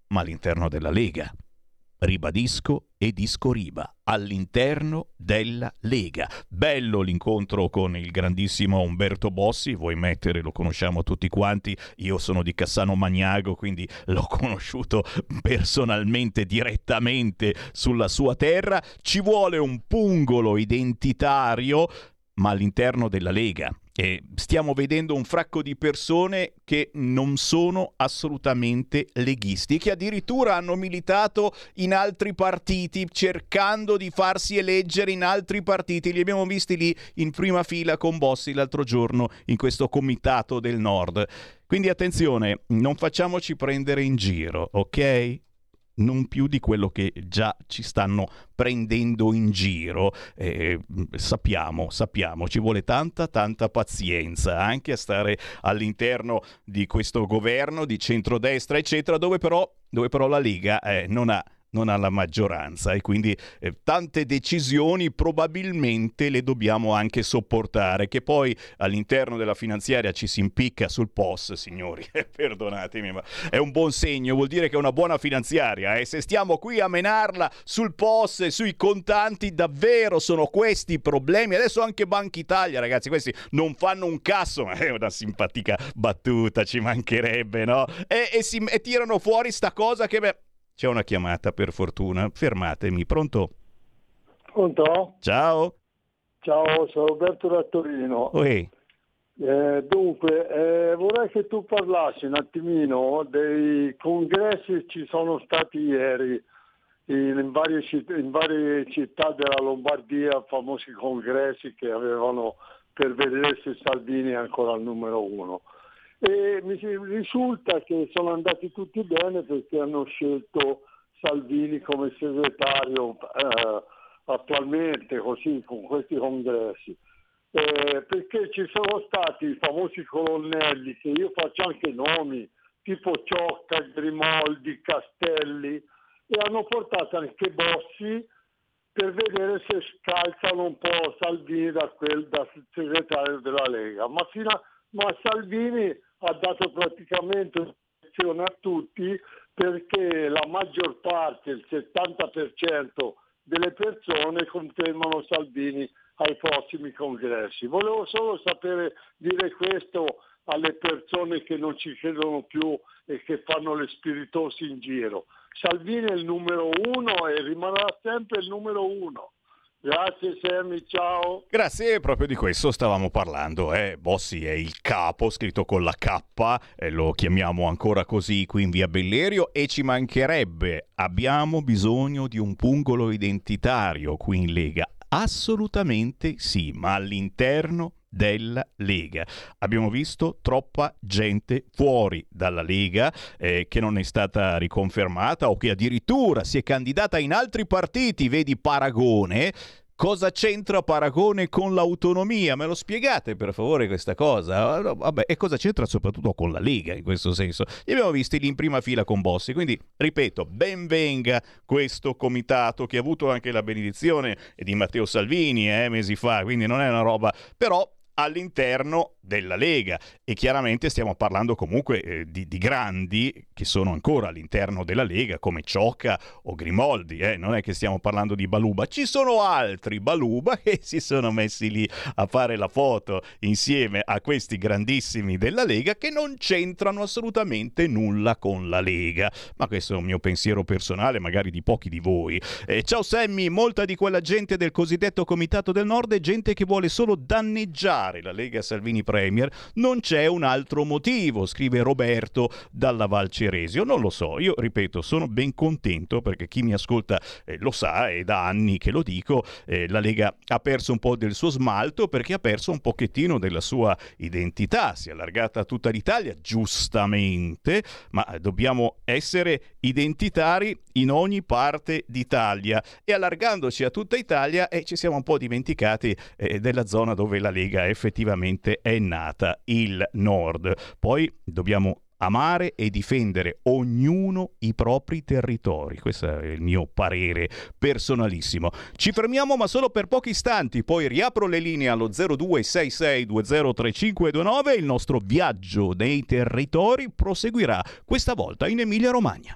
Speaker 2: ma all'interno della Lega. Ribadisco e disco riba all'interno della Lega. Bello l'incontro con il grandissimo Umberto Bossi, vuoi mettere, lo conosciamo tutti quanti, io sono di Cassano Magnago, quindi l'ho conosciuto personalmente, direttamente sulla sua terra. Ci vuole un pungolo identitario, ma all'interno della Lega. E stiamo vedendo un fracco di persone che non sono assolutamente leghisti, che addirittura hanno militato in altri partiti, cercando di farsi eleggere in altri partiti. Li abbiamo visti lì in prima fila con Bossi l'altro giorno in questo comitato del Nord. Quindi attenzione, non facciamoci prendere in giro, ok? Non più di quello che già ci stanno prendendo in giro. Eh, sappiamo, sappiamo, ci vuole tanta, tanta pazienza anche a stare all'interno di questo governo di centrodestra, eccetera, dove però, dove però la Lega eh, non ha non ha la maggioranza e quindi eh, tante decisioni probabilmente le dobbiamo anche sopportare. Che poi all'interno della finanziaria ci si impicca sul POS, signori, perdonatemi, ma è un buon segno, vuol dire che è una buona finanziaria. E eh? se stiamo qui a menarla sul POS e sui contanti, davvero sono questi i problemi. Adesso anche Banca Italia, ragazzi, questi non fanno un cazzo, ma è una simpatica battuta, ci mancherebbe, no? E, e, si, e tirano fuori sta cosa che... Beh, c'è una chiamata per fortuna. Fermatemi. Pronto?
Speaker 37: Pronto?
Speaker 2: Ciao.
Speaker 37: Ciao, sono Roberto da Torino.
Speaker 2: Oi.
Speaker 37: Eh, dunque, eh, vorrei che tu parlassi un attimino dei congressi che ci sono stati ieri in, varie, citt- in varie città della Lombardia, famosi congressi che avevano per vedere se Salvini è ancora il numero uno e mi risulta che sono andati tutti bene perché hanno scelto Salvini come segretario eh, attualmente così con questi congressi. Eh, perché ci sono stati i famosi colonnelli che io faccio anche nomi tipo Ciocca, Grimoldi, Castelli e hanno portato anche Bossi per vedere se scalzano un po' Salvini da quel da segretario della Lega. Ma, a, ma Salvini ha dato praticamente lezione a tutti perché la maggior parte, il 70% delle persone confermano Salvini ai prossimi congressi. Volevo solo sapere dire questo alle persone che non ci credono più e che fanno le spiritosi in giro. Salvini è il numero uno e rimarrà sempre il numero uno. Grazie Sammy, ciao.
Speaker 2: Grazie, proprio di questo stavamo parlando. Eh. Bossi è il capo, scritto con la K, eh, lo chiamiamo ancora così qui in via Bellerio e ci mancherebbe. Abbiamo bisogno di un pungolo identitario qui in Lega. Assolutamente sì, ma all'interno della Lega. Abbiamo visto troppa gente fuori dalla Lega eh, che non è stata riconfermata o che addirittura si è candidata in altri partiti, vedi Paragone, Cosa c'entra Paragone con l'autonomia? Me lo spiegate per favore questa cosa? Vabbè, e cosa c'entra soprattutto con la Lega in questo senso? Li abbiamo visti lì in prima fila con Bossi, quindi ripeto, ben venga questo comitato che ha avuto anche la benedizione di Matteo Salvini eh, mesi fa, quindi non è una roba, però all'interno della Lega e chiaramente stiamo parlando comunque eh, di, di, grandi che sono ancora all'interno della Lega come Ciocca o Grimoldi, eh? non è che stiamo parlando di Baluba, ci sono altri Baluba che si sono messi lì a fare la foto insieme a questi grandissimi della Lega che non c'entrano assolutamente nulla con la Lega, ma questo è un mio pensiero personale, magari di pochi di voi. Eh, ciao Sammy, molta di quella gente del cosiddetto Comitato del Nord è gente che vuole solo danneggiare votare la Lega Salvini Premier non c'è un altro motivo, scrive Roberto dalla Val Ceresio. Non lo so, io ripeto, sono ben contento perché chi mi ascolta eh, lo sa, è da anni che lo dico, eh, la Lega ha perso un po' del suo smalto perché ha perso un pochettino della sua identità, si è allargata a tutta l'Italia, giustamente, ma dobbiamo essere identitari in ogni parte d'Italia e allargandoci a tutta Italia eh, ci siamo un po' dimenticati eh, della zona dove la Lega effettivamente è nata, il nord. Poi dobbiamo amare e difendere ognuno i propri territori. Questo è il mio parere personalissimo. Ci fermiamo ma solo per pochi istanti, poi riapro le linee allo 0266203529 e il nostro viaggio nei territori proseguirà questa volta in Emilia Romagna.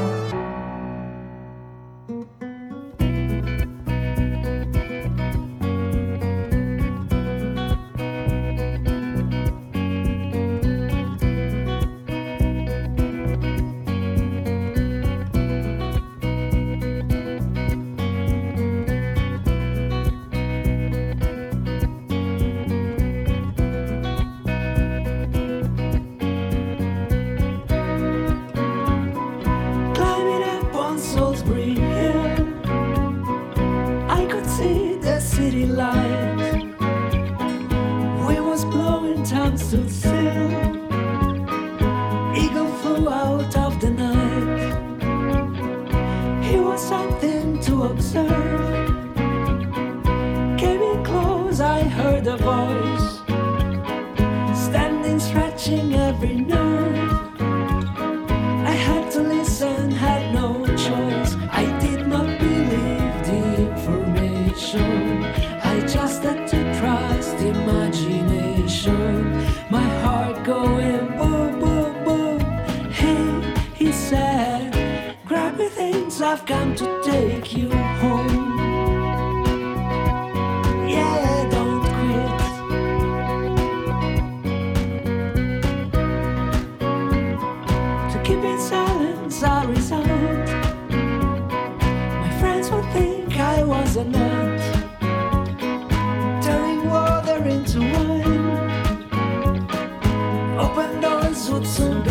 Speaker 3: what's so.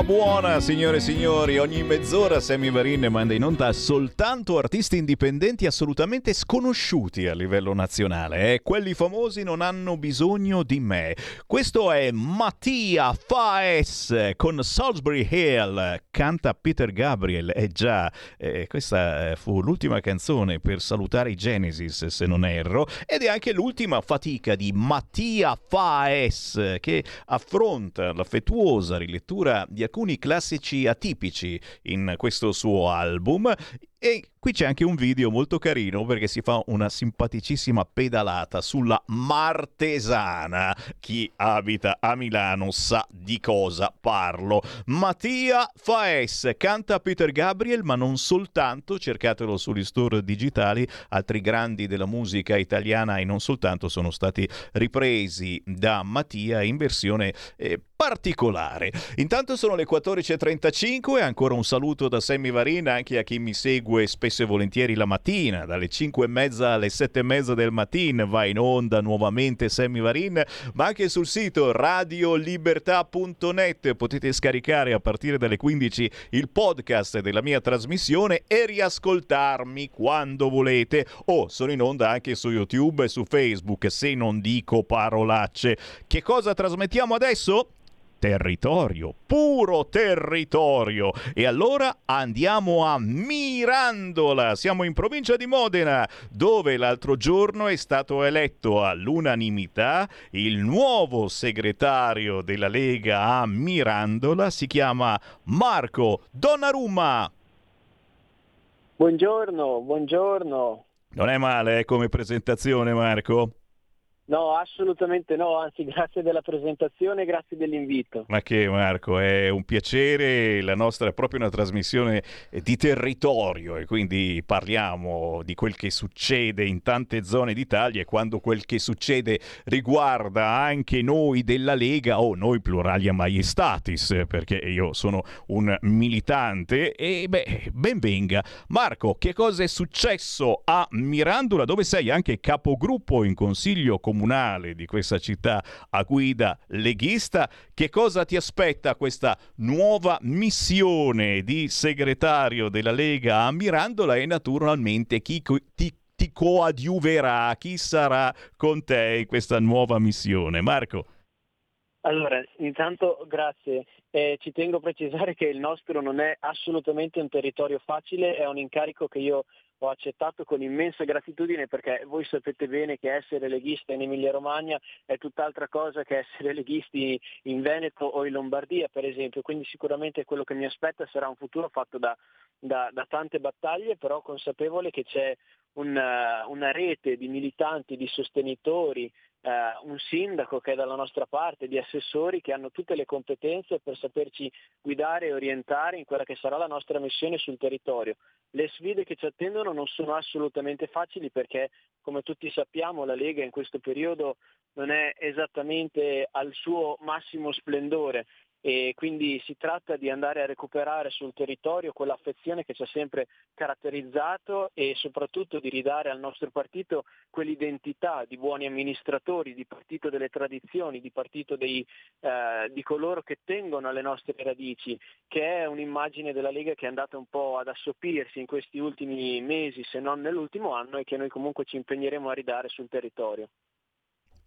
Speaker 2: Roba buona, signore e signori. Ogni mezz'ora Sammy Varin manda in onda soltanto artisti indipendenti assolutamente sconosciuti a livello nazionale. Eh? Quelli famosi non hanno bisogno di me. Questo è Mattia Faes con Salisbury Hill. Canta Peter Gabriel. E già, eh, questa fu l'ultima canzone per salutare i Genesis, se non erro. Ed è anche l'ultima fatica di Mattia Faes che affronta l'affettuosa rilettura di alcuni classici atipici in questo suo album e qui c'è anche un video molto carino perché si fa una simpaticissima pedalata sulla Martesana. Chi abita a Milano sa di cosa parlo. Mattia Faes canta Peter Gabriel, ma non soltanto, cercatelo sugli store digitali, altri grandi della musica italiana e non soltanto sono stati ripresi da Mattia in versione eh, particolare. Intanto sono le 14.35, ancora un saluto da Sammy Varina anche a chi mi segue spesso e volentieri la mattina, dalle 5 e mezza alle 7 e mezza del mattino va in onda nuovamente Sammy Varin, ma anche sul sito radiolibertà.net potete scaricare a partire dalle 15 il podcast della mia trasmissione e riascoltarmi quando volete o sono in onda anche su YouTube e su Facebook se non dico parolacce. Che cosa trasmettiamo adesso? Territorio, puro territorio. E allora andiamo a Mirandola, siamo in provincia di Modena, dove l'altro giorno è stato eletto all'unanimità il nuovo segretario della Lega a Mirandola, si chiama Marco Donnarumma.
Speaker 38: Buongiorno, buongiorno.
Speaker 2: Non è male eh, come presentazione Marco?
Speaker 38: No, assolutamente no, anzi grazie della presentazione e grazie dell'invito.
Speaker 2: Ma che Marco, è un piacere, la nostra è proprio una trasmissione di territorio e quindi parliamo di quel che succede in tante zone d'Italia e quando quel che succede riguarda anche noi della Lega o noi pluralia maiestatis, perché io sono un militante e beh, ben venga. Marco, che cosa è successo a Mirandola dove sei anche capogruppo in consiglio comunale? Comunale di questa città a guida leghista. Che cosa ti aspetta questa nuova missione di segretario della Lega a Mirandola e naturalmente chi ti, ti coadiuverà, chi sarà con te in questa nuova missione? Marco.
Speaker 38: Allora, intanto grazie. Eh, ci tengo a precisare che il nostro non è assolutamente un territorio facile, è un incarico che io ho accettato con immensa gratitudine perché voi sapete bene che essere leghista in Emilia Romagna è tutt'altra cosa che essere leghisti in Veneto o in Lombardia per esempio, quindi sicuramente quello che mi aspetta sarà un futuro fatto da, da, da tante battaglie, però consapevole che c'è una, una rete di militanti, di sostenitori, eh, un sindaco che è dalla nostra parte, di assessori che hanno tutte le competenze per saperci guidare e orientare in quella che sarà la nostra missione sul territorio. Le sfide che ci attendono non sono assolutamente facili perché, come tutti sappiamo, la Lega in questo periodo non è esattamente al suo massimo splendore e quindi si tratta di andare a recuperare sul territorio quell'affezione che ci ha sempre caratterizzato e soprattutto di ridare al nostro partito quell'identità di buoni amministratori, di partito delle tradizioni, di partito dei, eh, di coloro che tengono alle nostre radici, che è un'immagine della Lega che è andata un po' ad assopirsi in questi ultimi mesi, se non nell'ultimo anno, e che noi comunque ci impegneremo a ridare sul territorio.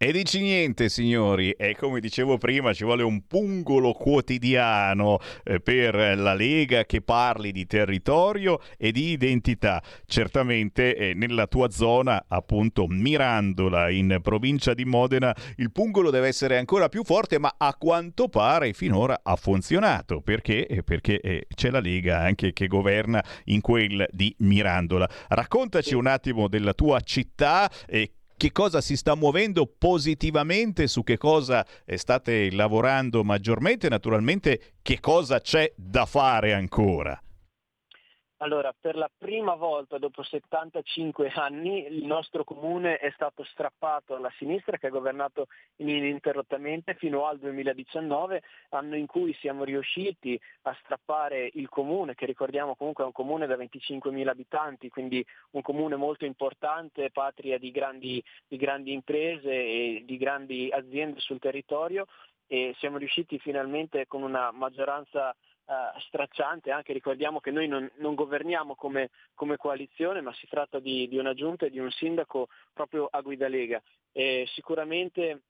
Speaker 2: E dici niente, signori, e come dicevo prima, ci vuole un pungolo quotidiano eh, per la Lega che parli di territorio e di identità. Certamente eh, nella tua zona, appunto Mirandola, in provincia di Modena, il pungolo deve essere ancora più forte, ma a quanto pare finora ha funzionato. Perché? Eh, perché c'è la Lega anche che governa in quel di Mirandola. Raccontaci un attimo della tua città e che cosa si sta muovendo positivamente, su che cosa state lavorando maggiormente, naturalmente che cosa c'è da fare ancora.
Speaker 38: Allora, per la prima volta dopo 75 anni il nostro comune è stato strappato alla sinistra che ha governato ininterrottamente fino al 2019, anno in cui siamo riusciti a strappare il comune, che ricordiamo comunque è un comune da 25.000 abitanti, quindi un comune molto importante, patria di grandi, di grandi imprese e di grandi aziende sul territorio e siamo riusciti finalmente con una maggioranza Uh, stracciante, anche ricordiamo che noi non, non governiamo come, come, coalizione, ma si tratta di, di, una giunta e di un sindaco proprio a guida Lega. E sicuramente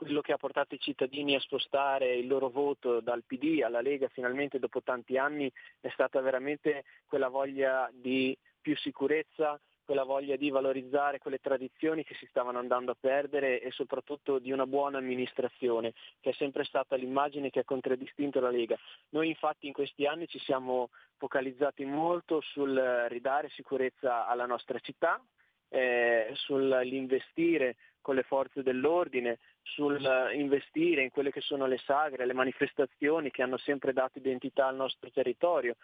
Speaker 38: quello che ha portato i cittadini a spostare il loro voto dal PD alla Lega finalmente dopo tanti anni è stata veramente quella voglia di più sicurezza, quella voglia di valorizzare quelle tradizioni che si stavano andando a perdere e soprattutto di una buona amministrazione, che è sempre stata l'immagine che ha contraddistinto la Lega. Noi infatti in questi anni ci siamo focalizzati molto sul ridare sicurezza alla nostra città, eh, sull'investire con le forze dell'ordine, sull'investire in quelle che sono le sagre, le manifestazioni che hanno sempre dato identità al nostro territorio,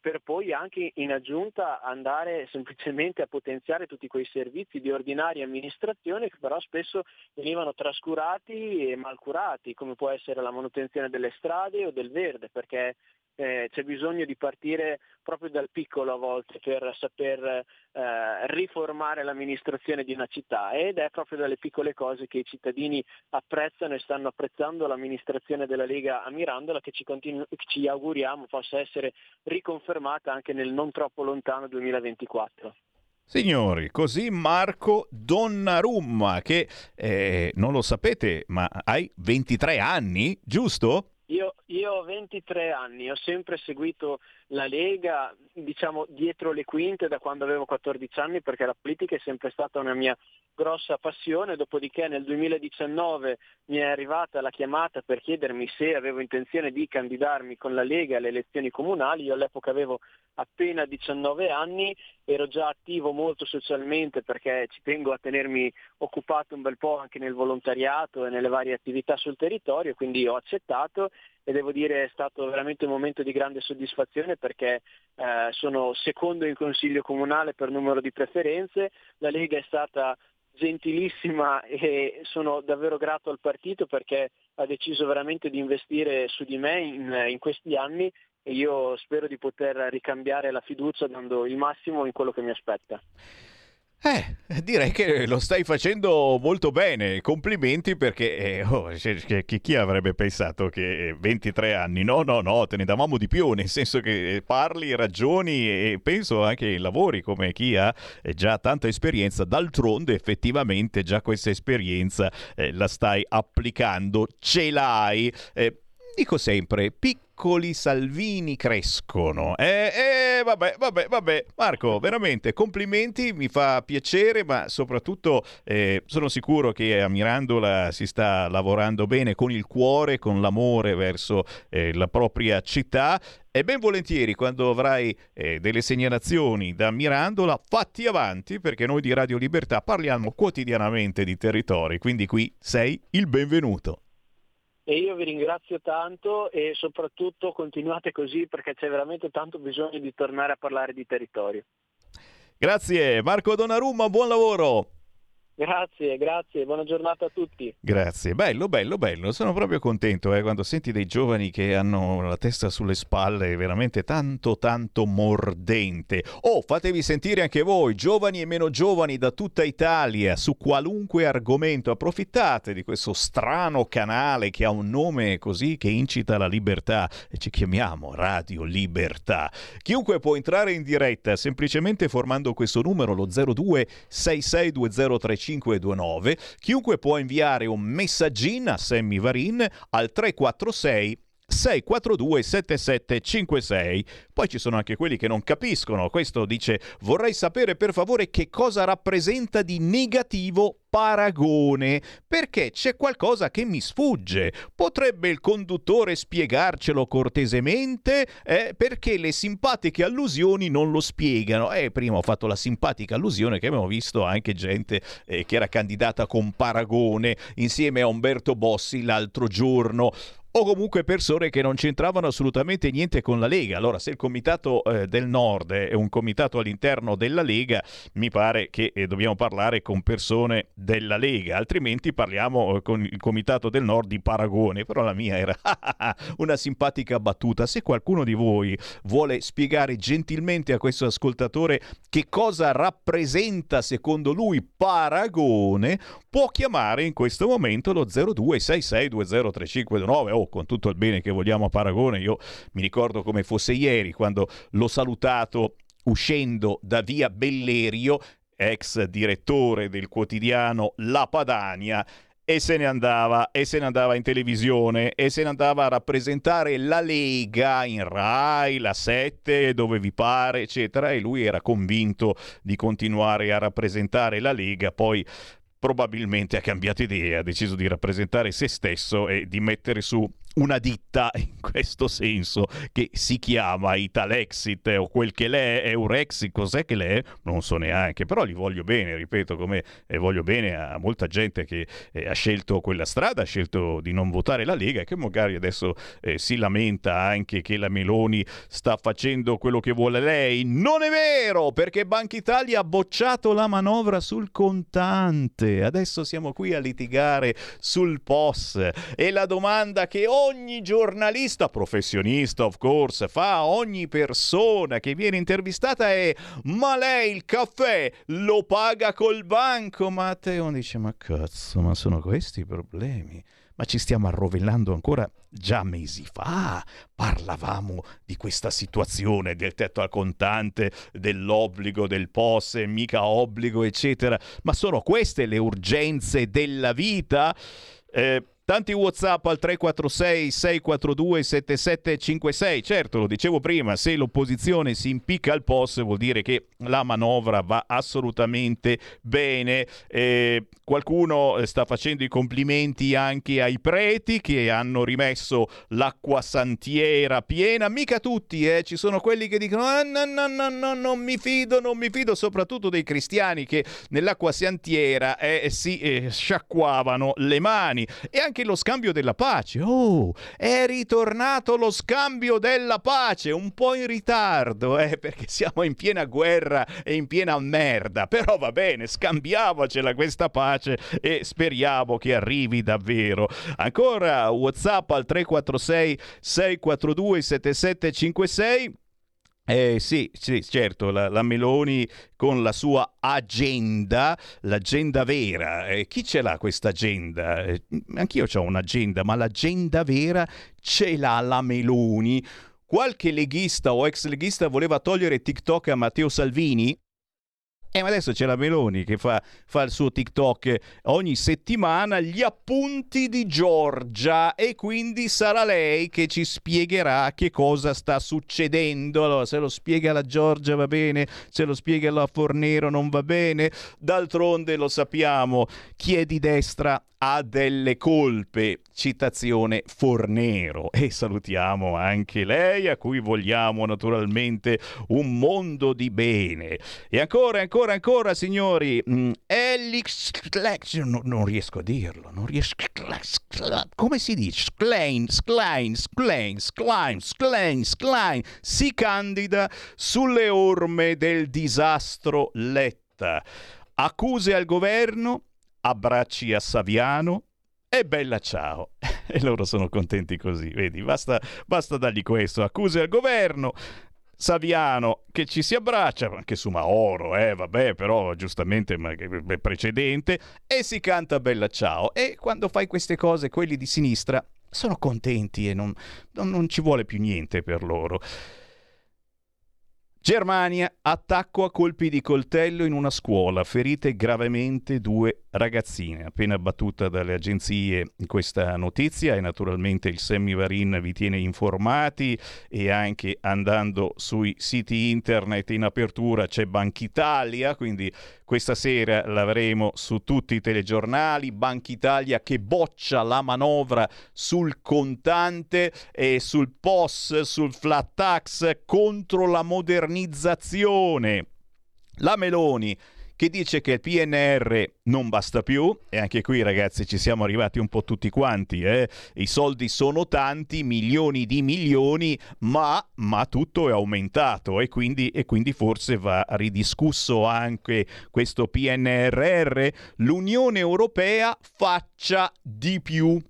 Speaker 38: per poi anche in aggiunta andare semplicemente a potenziare tutti quei servizi di ordinaria amministrazione che però spesso venivano trascurati e malcurati, come può essere la manutenzione delle strade o del verde, perché eh, c'è bisogno di partire proprio dal piccolo a volte per saper eh, riformare l'amministrazione di una città ed è proprio dalle piccole cose che i cittadini apprezzano e stanno apprezzando l'amministrazione della Lega a Mirandola che ci, continu- ci auguriamo possa essere riconfermata anche nel non troppo lontano 2024.
Speaker 2: Signori, così Marco Donnarumma, che eh, non lo sapete, ma hai 23 anni, giusto?
Speaker 38: Io, io, ho 23 anni, ho sempre seguito la Lega, diciamo, dietro le quinte da quando avevo 14 anni perché la politica è sempre stata una mia grossa passione, dopodiché nel 2019 mi è arrivata la chiamata per chiedermi se avevo intenzione di candidarmi con la Lega alle elezioni comunali, io all'epoca avevo appena 19 anni, ero già attivo molto socialmente perché ci tengo a tenermi occupato un bel po' anche nel volontariato e nelle varie attività sul territorio, quindi ho accettato e devo dire è stato veramente un momento di grande soddisfazione perché eh, sono secondo in consiglio comunale per numero di preferenze, la Lega è stata gentilissima e sono davvero grato al partito perché ha deciso veramente di investire su di me in, in questi anni e io spero di poter ricambiare la fiducia dando il massimo in quello che mi aspetta.
Speaker 2: Eh, direi che lo stai facendo molto bene, complimenti perché eh, oh, chi avrebbe pensato che 23 anni, no, no, no, te ne davamo di più, nel senso che parli, ragioni e penso anche in lavori come chi ha eh, già tanta esperienza, d'altronde effettivamente già questa esperienza eh, la stai applicando, ce l'hai. Eh, dico sempre, piccoli Salvini crescono. Eh, eh, vabbè, vabbè, vabbè. Marco, veramente complimenti, mi fa piacere, ma soprattutto eh, sono sicuro che a Mirandola si sta lavorando bene con il cuore, con l'amore verso eh, la propria città. E ben volentieri, quando avrai eh, delle segnalazioni da Mirandola, fatti avanti, perché noi di Radio Libertà parliamo quotidianamente di territori, quindi qui sei il benvenuto
Speaker 38: e io vi ringrazio tanto e soprattutto continuate così perché c'è veramente tanto bisogno di tornare a parlare di territorio.
Speaker 2: Grazie Marco Donnarumma, buon lavoro!
Speaker 38: Grazie, grazie, buona giornata a tutti.
Speaker 2: Grazie, bello, bello, bello. Sono proprio contento eh, quando senti dei giovani che hanno la testa sulle spalle, veramente tanto, tanto mordente. Oh, fatevi sentire anche voi, giovani e meno giovani da tutta Italia, su qualunque argomento. Approfittate di questo strano canale che ha un nome così che incita la libertà e ci chiamiamo Radio Libertà. Chiunque può entrare in diretta semplicemente formando questo numero, lo 02662035 3529. Chiunque può inviare un messaggino a Sammy Varin al 346 642 7756. Poi ci sono anche quelli che non capiscono. Questo dice: Vorrei sapere per favore che cosa rappresenta di negativo paragone, perché c'è qualcosa che mi sfugge. Potrebbe il conduttore spiegarcelo cortesemente? Eh, perché le simpatiche allusioni non lo spiegano. Eh, prima ho fatto la simpatica allusione che abbiamo visto anche gente eh, che era candidata con paragone insieme a Umberto Bossi l'altro giorno o comunque persone che non c'entravano assolutamente niente con la Lega. Allora, se il Comitato eh, del Nord è un comitato all'interno della Lega, mi pare che eh, dobbiamo parlare con persone della Lega, altrimenti parliamo eh, con il Comitato del Nord di Paragone. Però la mia era una simpatica battuta. Se qualcuno di voi vuole spiegare gentilmente a questo ascoltatore che cosa rappresenta secondo lui Paragone, può chiamare in questo momento lo 0266203529 o con tutto il bene che vogliamo a Paragone, io mi ricordo come fosse ieri quando l'ho salutato uscendo da via Bellerio, ex direttore del quotidiano La Padania, e se ne andava e se ne andava in televisione e se ne andava a rappresentare la Lega in Rai, la 7, dove vi pare, eccetera, e lui era convinto di continuare a rappresentare la Lega, poi probabilmente ha cambiato idea, ha deciso di rappresentare se stesso e di mettere su una ditta in questo senso che si chiama Italexit o quel che l'è, Eurexit, cos'è che l'è? Non so neanche, però li voglio bene, ripeto, come eh, voglio bene a molta gente che eh, ha scelto quella strada, ha scelto di non votare la Lega e che magari adesso eh, si lamenta anche che la Meloni sta facendo quello che vuole lei. Non è vero, perché Banca Italia ha bocciato la manovra sul contante. Adesso siamo qui a litigare sul POS e la domanda che ogni giornalista, professionista of course, fa ogni persona che viene intervistata è ma lei il caffè lo paga col banco? Matteo dice ma cazzo, ma sono questi i problemi? Ma ci stiamo arrovellando ancora già mesi fa. Parlavamo di questa situazione del tetto al contante, dell'obbligo del POS, mica obbligo, eccetera. Ma sono queste le urgenze della vita? Eh, Tanti WhatsApp al 346 642 7756. Certo, lo dicevo prima, se l'opposizione si impicca al POS vuol dire che la manovra va assolutamente bene. Eh, qualcuno sta facendo i complimenti anche ai preti che hanno rimesso l'acqua santiera piena. Mica tutti, eh. ci sono quelli che dicono ah, no, no, no, no, non mi fido, non mi fido, soprattutto dei cristiani che nell'acqua santiera eh, si eh, sciacquavano le mani. E anche lo scambio della pace. Oh, è ritornato lo scambio della pace, un po' in ritardo, eh, perché siamo in piena guerra e in piena merda. Però va bene, scambiamocela questa pace e speriamo che arrivi davvero. Ancora WhatsApp al 346 642 7756. Eh sì, sì, certo, la, la, Meloni con la sua agenda, l'agenda vera. Eh, chi ce l'ha questa agenda? Eh, anch'io ho un'agenda, ma l'agenda vera ce l'ha la Meloni. Qualche leghista o ex leghista voleva togliere TikTok a Matteo Salvini? Eh, ma adesso c'è la Meloni che fa, fa, il suo TikTok ogni settimana, gli appunti di Giorgia e quindi sarà lei che ci spiegherà che cosa sta succedendo. Allora, se lo spiega la Giorgia va bene, se lo spiega la Fornero non va bene. D'altronde lo sappiamo, chi è di destra ha delle colpe. Citazione Fornero. E salutiamo anche lei, a cui vogliamo naturalmente un mondo di bene. E ancora, ancora, ancora, signori, mm, Elix non, non riesco a dirlo, non riesco come si dice? Sklein, Sklein, Sklein, Sklein, Sklein, Sklein si candida sulle orme del disastro Letta. Accuse al governo abbracci a Saviano e bella ciao. E loro sono contenti così, vedi, basta, basta dargli questo, accuse al governo, Saviano che ci si abbraccia, anche su Maoro, eh, vabbè, però giustamente è precedente, e si canta Bella Ciao. E quando fai queste cose, quelli di sinistra sono contenti e non, non, non ci vuole più niente per loro. Germania, attacco a colpi di coltello in una scuola, ferite gravemente due ragazzine. Appena battuta dalle agenzie questa notizia e naturalmente il Semivarin vi tiene informati e anche andando sui siti internet in apertura c'è Banca Italia, quindi questa sera l'avremo su tutti i telegiornali. Banca Italia che boccia la manovra sul contante e sul POS, sul flat tax contro la modernizzazione. La Meloni che dice che il PNR non basta più e anche qui ragazzi ci siamo arrivati un po' tutti quanti, eh? i soldi sono tanti, milioni di milioni, ma, ma tutto è aumentato e quindi, e quindi forse va ridiscusso anche questo PNRR, l'Unione Europea faccia di più.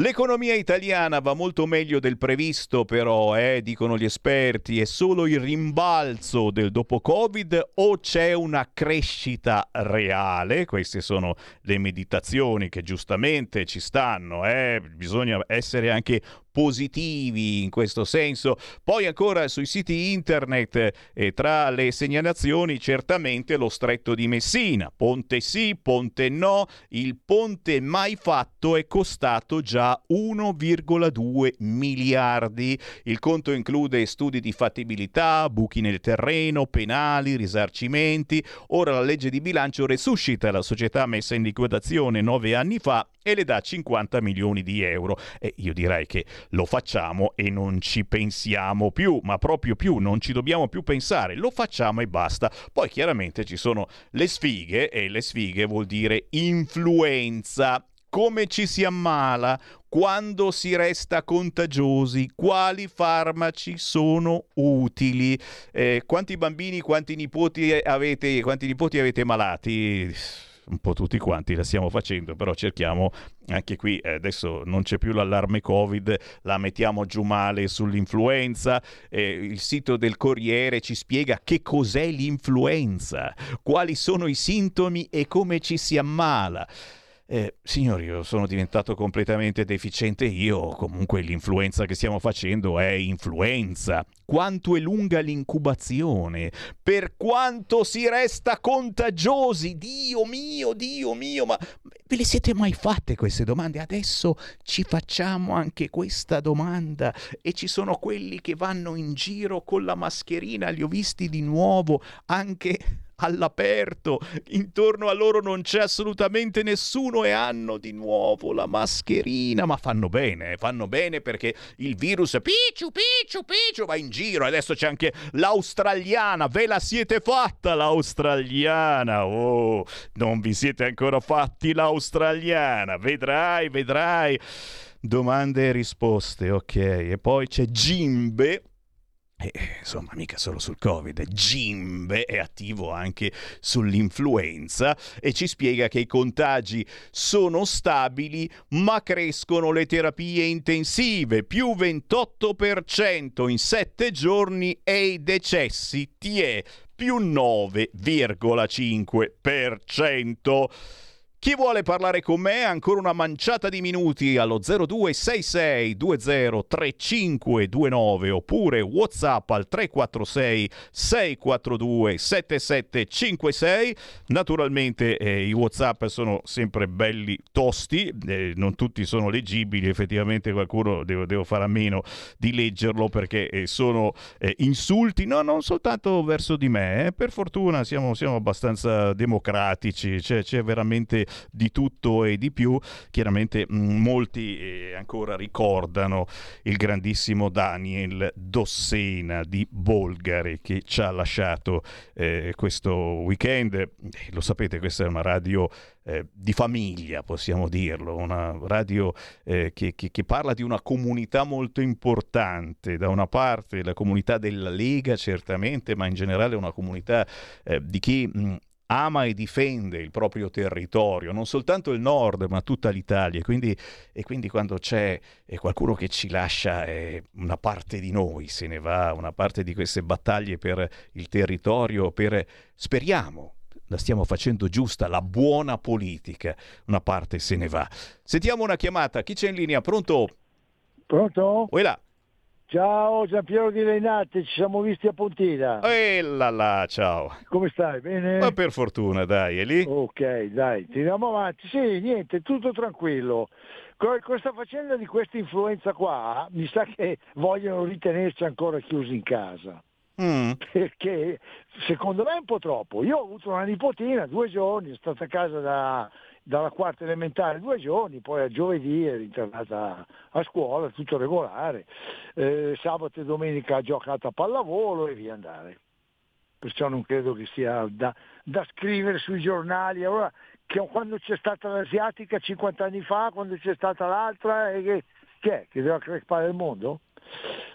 Speaker 2: L'economia italiana va molto meglio del previsto, però, eh, dicono gli esperti, è solo il rimbalzo del dopo Covid o c'è una crescita reale? Queste sono le meditazioni che giustamente ci stanno, eh? bisogna essere anche positivi in questo senso. Poi ancora sui siti internet e tra le segnalazioni certamente lo stretto di Messina, ponte sì, ponte no, il ponte mai fatto è costato già 1,2 miliardi. Il conto include studi di fattibilità, buchi nel terreno, penali, risarcimenti. Ora la legge di bilancio resuscita la società messa in liquidazione nove anni fa e le dà 50 milioni di euro. E io direi che lo facciamo e non ci pensiamo più, ma proprio più, non ci dobbiamo più pensare, lo facciamo e basta. Poi chiaramente ci sono le sfighe e le sfighe vuol dire influenza. Come ci si ammala? Quando si resta contagiosi? Quali farmaci sono utili? Eh, quanti bambini, quanti nipoti avete, quanti nipoti avete malati? Un po' tutti quanti la stiamo facendo, però cerchiamo anche qui eh, adesso non c'è più l'allarme Covid, la mettiamo giù male sull'influenza, eh, il sito del Corriere ci spiega che cos'è l'influenza, quali sono i sintomi e come ci si ammala. Eh, signori, io sono diventato completamente deficiente io, comunque l'influenza che stiamo facendo è influenza. Quanto è lunga l'incubazione? Per quanto si resta contagiosi? Dio mio, Dio mio, ma ve le siete mai fatte queste domande? Adesso ci facciamo anche questa domanda e ci sono quelli che vanno in giro con la mascherina, li ho visti di nuovo anche all'aperto, intorno a loro non c'è assolutamente nessuno e hanno di nuovo la mascherina, ma fanno bene, fanno bene perché il virus picciu picciu picciu va in giro, adesso c'è anche l'australiana, ve la siete fatta l'australiana, oh, non vi siete ancora fatti l'australiana, vedrai, vedrai. Domande e risposte, ok. E poi c'è Gimbe, e, insomma, mica solo sul Covid, Gimbe è attivo anche sull'influenza e ci spiega che i contagi sono stabili ma crescono le terapie intensive, più 28% in 7 giorni e i decessi TE più 9,5%. Chi vuole parlare con me? Ancora una manciata di minuti allo 0266 203529 oppure WhatsApp al 346 642 7756. Naturalmente eh, i WhatsApp sono sempre belli tosti, eh, non tutti sono leggibili, effettivamente qualcuno devo, devo fare a meno di leggerlo perché eh, sono insulti, no, non soltanto verso di me, eh. per fortuna siamo, siamo abbastanza democratici, c'è, c'è veramente di tutto e di più. Chiaramente mh, molti eh, ancora ricordano il grandissimo Daniel Dossena di Bolgari che ci ha lasciato eh, questo weekend. Eh, lo sapete, questa è una radio eh, di famiglia, possiamo dirlo, una radio eh, che, che, che, parla di una comunità molto importante, da una parte la comunità della Lega certamente, ma in generale una comunità eh, di chi mh, ama e difende il proprio territorio, non soltanto il nord, ma tutta l'Italia. Quindi, e quindi quando c'è qualcuno che ci lascia, eh, una parte di noi se ne va, una parte di queste battaglie per il territorio, per, speriamo, la stiamo facendo giusta, la buona politica, una parte se ne va. Sentiamo una chiamata, chi c'è in linea? Pronto?
Speaker 37: Pronto?
Speaker 2: Uè là.
Speaker 39: Ciao Giampiero di Leinate, ci siamo visti a Pontina.
Speaker 2: E là là, ciao.
Speaker 39: Come stai? Bene?
Speaker 2: Ma per fortuna, dai, è lì?
Speaker 39: Ok, dai, tiriamo avanti. Sì, niente, tutto tranquillo. Con questa faccenda di questa influenza qua, mi sa che vogliono ritenerci ancora chiusi in casa.
Speaker 2: Mm.
Speaker 39: Perché secondo me è un po' troppo. Io ho avuto una nipotina, due giorni, è stata a casa da- dalla quarta elementare due giorni, poi a giovedì è ritornata a scuola, tutto regolare. Eh, sabato e domenica ha giocato a pallavolo e via andare. Perciò non credo che sia da, da scrivere sui giornali. Allora, quando c'è stata l'asiatica 50 anni fa, quando c'è stata l'altra, che, che è? Che deve crepare il mondo?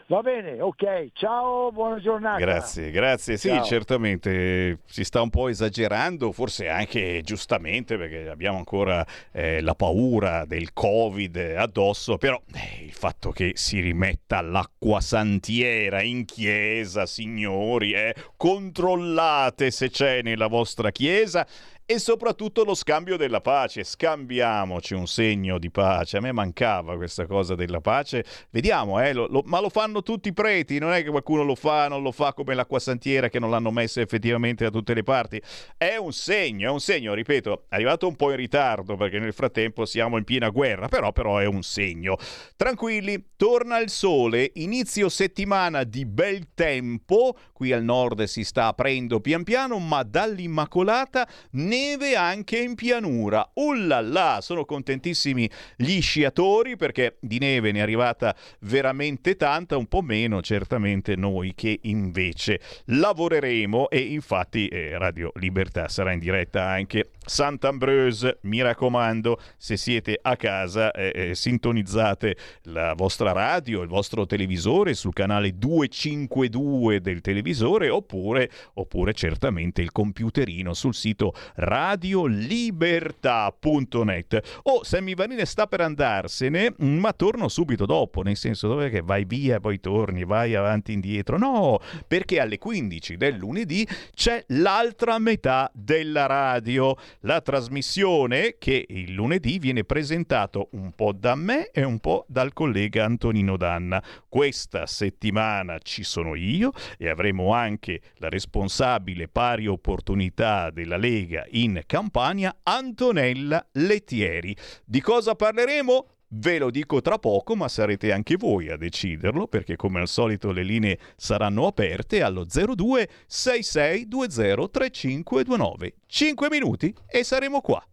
Speaker 39: Va bene, ok, ciao, buona giornata.
Speaker 2: Grazie, grazie. Sì,
Speaker 39: Ciao.
Speaker 2: certamente si sta un po' esagerando, forse anche giustamente perché abbiamo ancora eh, la paura del Covid addosso, però eh, il fatto che si rimetta l'acqua santiera in chiesa, signori, eh, controllate se c'è nella vostra chiesa e soprattutto lo scambio della pace. Scambiamoci un segno di pace. A me mancava questa cosa della pace. Vediamo, eh, lo- lo- ma lo fanno tutti i preti. Non è che qualcuno lo fa, non lo fa come l'acqua santiera che non l'hanno messa effettivamente da tutte le parti. È un segno, è un segno, ripeto, arrivato un po' in ritardo perché nel frattempo siamo in piena guerra, però, però è un segno. Tranquilli, torna il sole, inizio settimana di bel tempo. Qui al nord si sta aprendo pian piano, ma dall'Immacolata neve anche in pianura. Ullala, sono contentissimi gli sciatori perché di neve ne è arrivata veramente tanta, un po' meno certamente noi che invece lavoreremo e infatti eh, Radio Libertà sarà in diretta anche Sant'Ambreuse, mi raccomando, se siete a casa eh, eh, sintonizzate la vostra radio, il vostro televisore sul canale 252 del televisore oppure, oppure certamente il computerino sul sito radiolibertà.net. Oh, Sammy Vanine sta per andarsene, ma torno subito dopo, nel senso dove che vai via, poi torni, vai avanti e indietro. No, perché alle 15 del lunedì c'è l'altra metà della radio, la trasmissione che il lunedì viene presentato un po' da me e un po' dal collega Antonino Danna. Questa settimana ci sono io e avremo anche la responsabile pari opportunità della Lega in Campania, Antonella Lettieri. Di cosa parleremo? Ve lo dico tra poco, ma sarete anche voi a deciderlo, perché come al solito le linee saranno aperte allo 02 6620 3529. 5 minuti e saremo qua.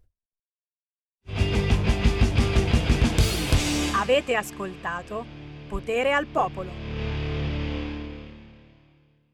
Speaker 40: Avete ascoltato Potere al Popolo.